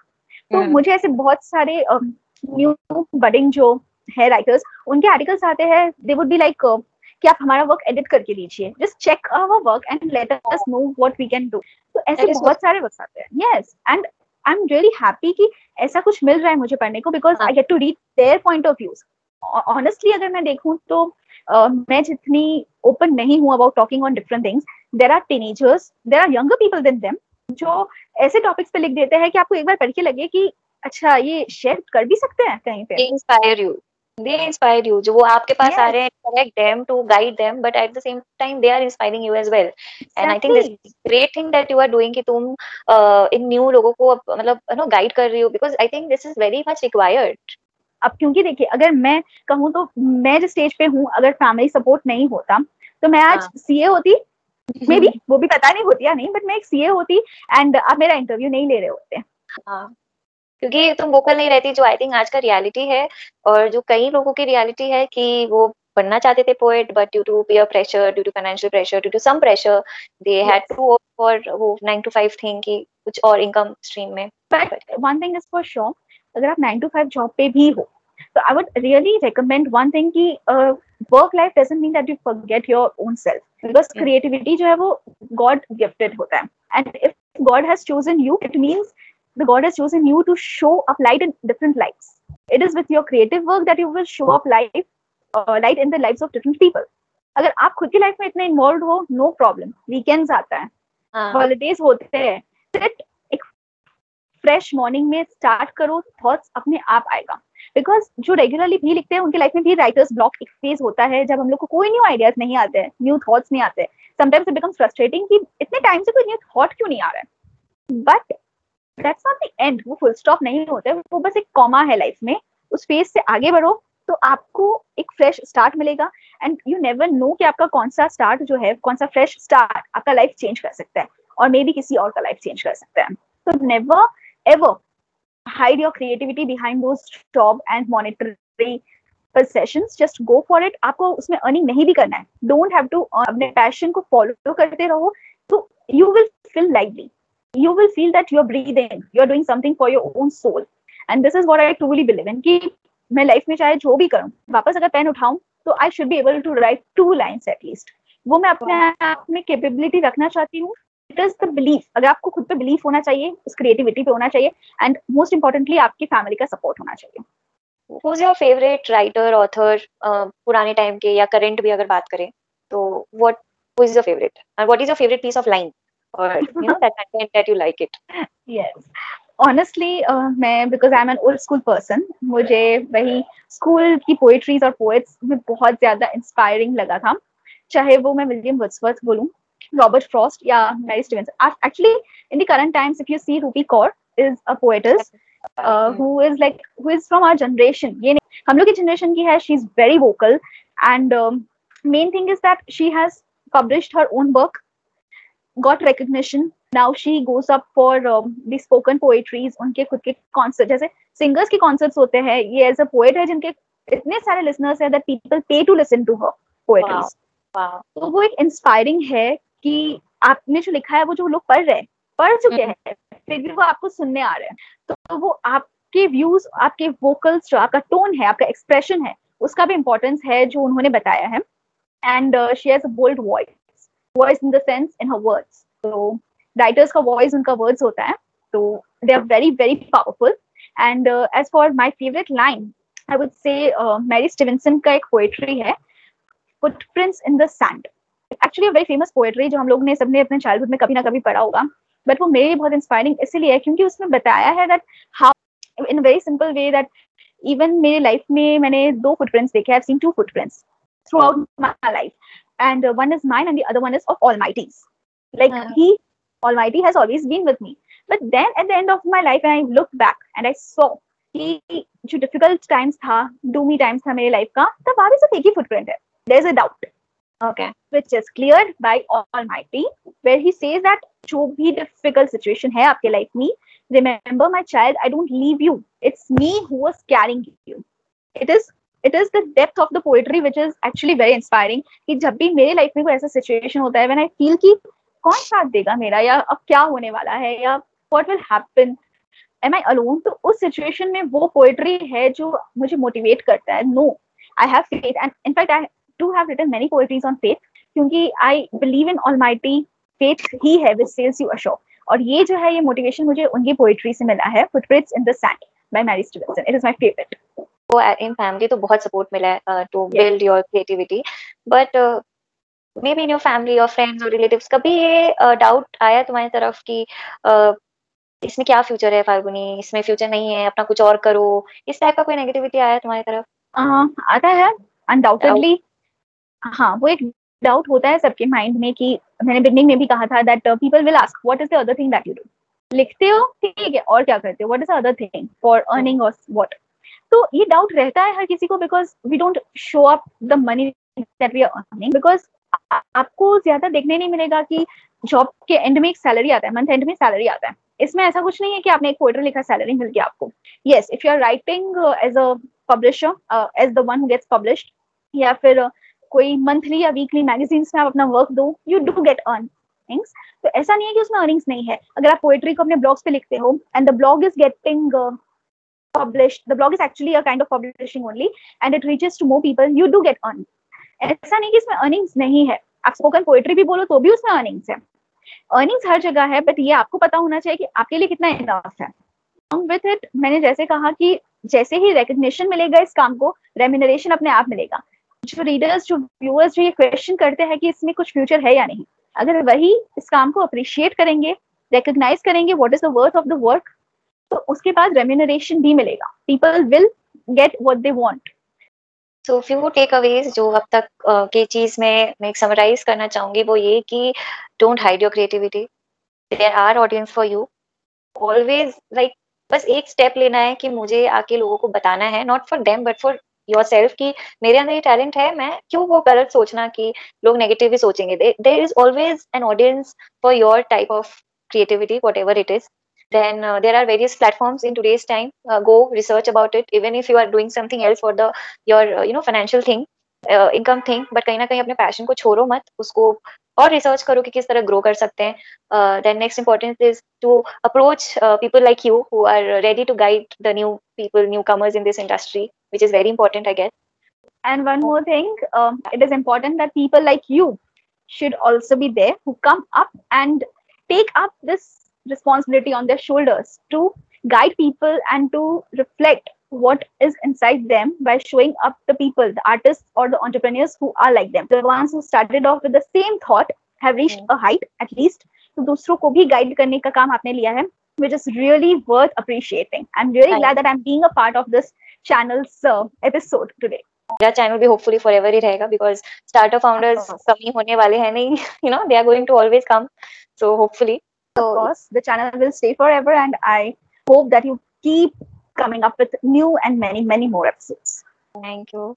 तो Hmm. मुझे ऐसे बहुत सारे न्यू बडिंग जो है राइटर्स उनके आर्टिकल्स आते हैं दे वुड बी लाइक कि आप हमारा वर्क एडिट करके दीजिए। Just check our work and let us know what we can do तो ऐसे बहुत सारे वर्क आते हैं। Yes and I am really happy कि ऐसा कुछ मिल रहा है मुझे पढ़ने को because. I get to read their point of views honestly अगर मैं देखूँ तो uh, मैं जितनी ओपन नहीं हूँ about talking on different things there are teenagers there are younger people than them जो ऐसे टॉपिक्स पे लिख देते हैं कि आपको एक बार पढ़ के लगे कि अच्छा ये शेयर कर भी सकते हैं कहीं पे? Inspire you. They inspire you जो वो आपके पास आ Yes. रहे हैं correct them to guide them but at the same time they are inspiring you as well exactly. and I think this great thing that you are doing कि तुम uh, इन न्यू लोगों को अब, मतलब you know guide कर रही हो because I think this is very much required अब क्योंकि देखिए अगर मैं कहूँ तो मैं जिस स्टेज पे हूँ अगर फैमिली सपोर्ट नहीं होता तो मैं आज हाँ. सीए होती मे बी वो भी पता नहीं होती या नहीं बट मैं एक सीए होती एंड आप मेरा इंटरव्यू नहीं ले रहे होते हाँ क्योंकि तुम वोकल नहीं रहती जो आई थिंक आज का रियलिटी है और जो कई लोगों की रियलिटी है कि वो बनना चाहते थे poet but due to peer pressure due to financial pressure due to some pressure they had to work for वो 9 टू 5 थिंग कि कुछ और इनकम स्ट्रीम में। But one thing is for sure अगर आप नाइन टू फाइव जॉब पे भी हो तो I would really recommend one thing कि work life doesn't mean that you forget your own self because. Creativity जो है वो गॉड गिफ्टेड होता है। And if God has chosen you it means the god has chosen you to show up light in different lives it is with your creative work that you will show up light uh, light in the lives of different people. अगर आप खुद की लाइफ में इतने इन्वॉल्व हो नो प्रॉब्लम वीकेंड्स आता है. हाँ। हॉलीडेज होते हैं. सिट एक फ्रेश मॉर्निंग में स्टार्ट करो थॉट्स अपने आप आएगा. बिकॉज़ जो रेगुलरली भी लिखते हैं उनके लाइफ में भी राइटर्स ब्लॉक एक फ़ेज़ होता है जब हम लोग को कोई न्यू आइडियाज़ नहीं आते हैं न्यू थॉट्स नहीं आते समटाइम्स इट बिकम्स फ्रस्ट्रेटिंग कि इतने टाइम से कोई न्यू थॉट क्यों नहीं आ रहा है? But that's not the end वो फुल स्टॉप नहीं होता है. वो बस एक कॉमा है लाइफ में. उस फ़ेज़ से आगे बढ़ो तो आपको एक फ्रेश स्टार्ट मिलेगा. एंड यू नेवर नो कि आपका कौन सा स्टार्ट जो है कौन सा फ्रेश स्टार्ट आपका लाइफ चेंज कर सकता है. और मे बी किसी और का लाइफ चेंज कर सकता है. तो never ever hide your creativity behind those job and monetary possessions. Just go for it. आपको उसमें अर्निंग नहीं भी करना है. Have to earn, अपने पैशन को फॉलो करते रहो. तो you will feel lively. You will feel that you're breathing you're doing something for your own soul and this is what I truly believe in कि मैं लाइफ में चाहे जो भी करूँ वापस अगर पेन उठाऊं तो I should be able to write two lines at least वो मैं अपने आप में कैपेबिलिटी रखना चाहती हूँ इट इज़ द बिलीफ अगर आपको खुद पे बिलीफ होना चाहिए उस क्रिएटिविटी पे होना चाहिए एंड मोस्ट इम्पोर्टेंटली आपकी फैमिली का सपोर्ट होना चाहिए who's your favorite writer author uh, पुराने टाइम के या करंट भी अगर बात करें तो what who is your favorite and what is your favorite piece of line or you know that content that you like it yes honestly मैं because I am an old school person मुझे वही स्कूल की पोएट्रीज और पोएट्स में बहुत ज़्यादा इंस्पायरिंग लगा था चाहे वो मैं विलियम वर्ड्सवर्थ बोलूँ Frost, yeah, Mary Stevenson. Actually, in the current times, if you see Rupi Kaur is a poetess uh, who is like who is from our generation. ये हम लोग की generation की है. She's very vocal, and um, main thing is that she has published her own book, got recognition. Now she goes up for um, the spoken poetries. उनके खुद के concert जैसे singers के concerts होते हैं. ये as a poet है जिनके इतने सारे listeners हैं that people pay to listen to her poetries. Wow. wow. तो वो एक inspiring है कि आपने जो लिखा है वो जो लोग पढ़ रहे हैं पढ़ चुके हैं फिर भी वो आपको सुनने आ रहे हैं तो वो आपके व्यूज़ आपके वोकल्स जो आपका टोन है आपका एक्सप्रेशन है उसका भी इंपॉर्टेंस है जो उन्होंने बताया है and she has a bold voice voice in the sense in her words तो राइटर्स का वॉइस उनका वर्ड्स होता है तो they are very very powerful and as for my favourite line I would say Mary Stevenson का एक पोएट्री है footprints in the sand actually very famous poetry जो हम लोग ने सबने अपने चाइल्डहुड में कभी ना कभी पढ़ा होगा बट वो मेरे लिए बहुत इंस्पायरिंग इसलिए है क्योंकि उसमें बताया है that how in very simple way that even मेरे लाइफ में मैंने दो फुटप्रिंट्स देखे I seen two footprints throughout my life and uh, one is mine and the other one is of almighty's like uh-huh. he almighty has always been with me but then at the end of my life when i looked back and i saw कि जो डिफिकल्ट टाइम्स था डूमी टाइम्स था मेरे लाइफ का तब वहां भी सिर्फ एक ही फुटप्रिंट है there is a doubt okay which is cleared by almighty where he says that जो भी difficult situation है आपके life में remember my child i don't leave you it's me who was carrying you it is it is the depth of the poetry which is actually very inspiring कि जब भी मेरे लाइफ में कोई ऐसा सिचुएशन होता है व्हेन आई फील कि कौन साथ देगा मेरा? या अब क्या होने वाला है? या what will happen am I alone तो उस सिचुएशन में वो पोएट्री है जो मुझे मोटिवेट करता है। No I have faith and in fact I do have written many poetries on faith क्योंकि I believe in Almighty, faith ही है which sails you ashore और ये जो है, ये मोटिवेशन मुझे उनकी पोएट्री से मिला है footprints in the sand by Mary Stevenson it is my favourite वो इन फैमिली तो बहुत सपोर्ट मिला है to build your creativity but may be in your family और फ्रेंड्स और रिलेटिव्स कभी ये डाउट uh, आया तुम्हारी तरफ़ कि uh, इसमें क्या फ्यूचर है फाल्गुनी? इसमें फ्यूचर नहीं है अपना कुछ और करो। इस टाइप का कोई नेगेटिविटी आया तुम्हारी तरफ़? आता है अनडाउटेडली हाँ वो एक डाउट होता है सबके माइंड में कि मैंने बिगनिंग में भी कहा था that people will ask what is the other thing that you do लिखते हो? ठीक है और क्या करते हो? What is other thing for earning और वॉट तो ये डाउट रहता है हर किसी को because we don't show up the money that we are earning because आपको ज़्यादा देखने नहीं मिलेगा कि जॉब के एंड में एक सैलरी आता है मंथ एंड में सैलरी आता है। इसमें ऐसा कुछ नहीं है कि आपने एक पोएट्री लिखा सैलरी मिल गया आपको। Yes if you are writing as a publisher as the one who gets published या फिर uh, कोई मंथली या वीकली मैगजीन्स में आप अपना वर्क दो यू डू गेट अर्निंग्स तो ऐसा नहीं है कि उसमें अर्निंग्स नहीं है। अगर आप पोएट्री को अपने ब्लॉग्स पे लिखते हो and the blog is getting published, the blog is actually a kind of publishing only, and it reaches to more people, you do get earn ऐसा नहीं कि इसमें अर्निंग्स नहीं है। आप स्पोकन पोएट्री भी बोलो तो भी उसमें अर्निंग्स है। अर्निंग्स हर जगह है बट ये आपको पता होना चाहिए कि आपके लिए कितना इनफ है। विथ इट मैंने जैसे कहा कि जैसे ही रिकग्निशन मिलेगा इस काम को रेम्यूनरेशन अपने आप मिलेगा। जो रीडर्स जो व्यूअर्स जो ये क्वेश्चन करते हैं कि इसमें कुछ फ्यूचर है या नहीं अगर वही इस काम को अप्रिशिएट करेंगे रिकग्नाइज करेंगे what is the worth of the work तो उसके बाद रेम्यूनरेशन भी मिलेगा। People will get what they want so few takeaways जो अब तक की चीज़ में मैं समराइज करना चाहूँगी वो ये कि don't hide your creativity there are audience for you always like बस एक स्टेप लेना है कि मुझे आके लोगों को बताना है not for them but for yourself कि मेरे अंदर ये टैलेंट है मैं क्यों वो गलत सोचना कि लोग नेगेटिव ही सोचेंगे there is always an audience for your type of creativity whatever it is then uh, there are various platforms in today's time uh, go research about it even if you are doing something else for the your uh, you know financial thing income thing but कहीं ना कहीं अपने पैशन को छोड़ो मत उसको और रिसर्च करो कि किस तरह ग्रो कर सकते हैं then next importance is to approach people like you who are ready to guide the new people newcomers in this industry which is very important, I guess. And one more thing, um, it is important that people like you should also be there who come up and take up this responsibility on their shoulders to guide people and to reflect what is inside them by showing up the people, the artists or the entrepreneurs who are like them. The ones who started off with the same thought have reached hmm. a height at least. So, दूसरों को भी गाइड करने का काम आपने लिया है which is really worth appreciating. I'm really glad that I'm being a part of this channel's uh, episode today. मेरा चैनल भी होपफुली forever ही रहेगा बिकॉज स्टार्टअप फाउंडर्स कम ही होने वाले हैं नहीं you know they are going to always come so hopefully of course the channel will stay forever and i hope that you keep coming up with new and many, many more episodes. Thank you.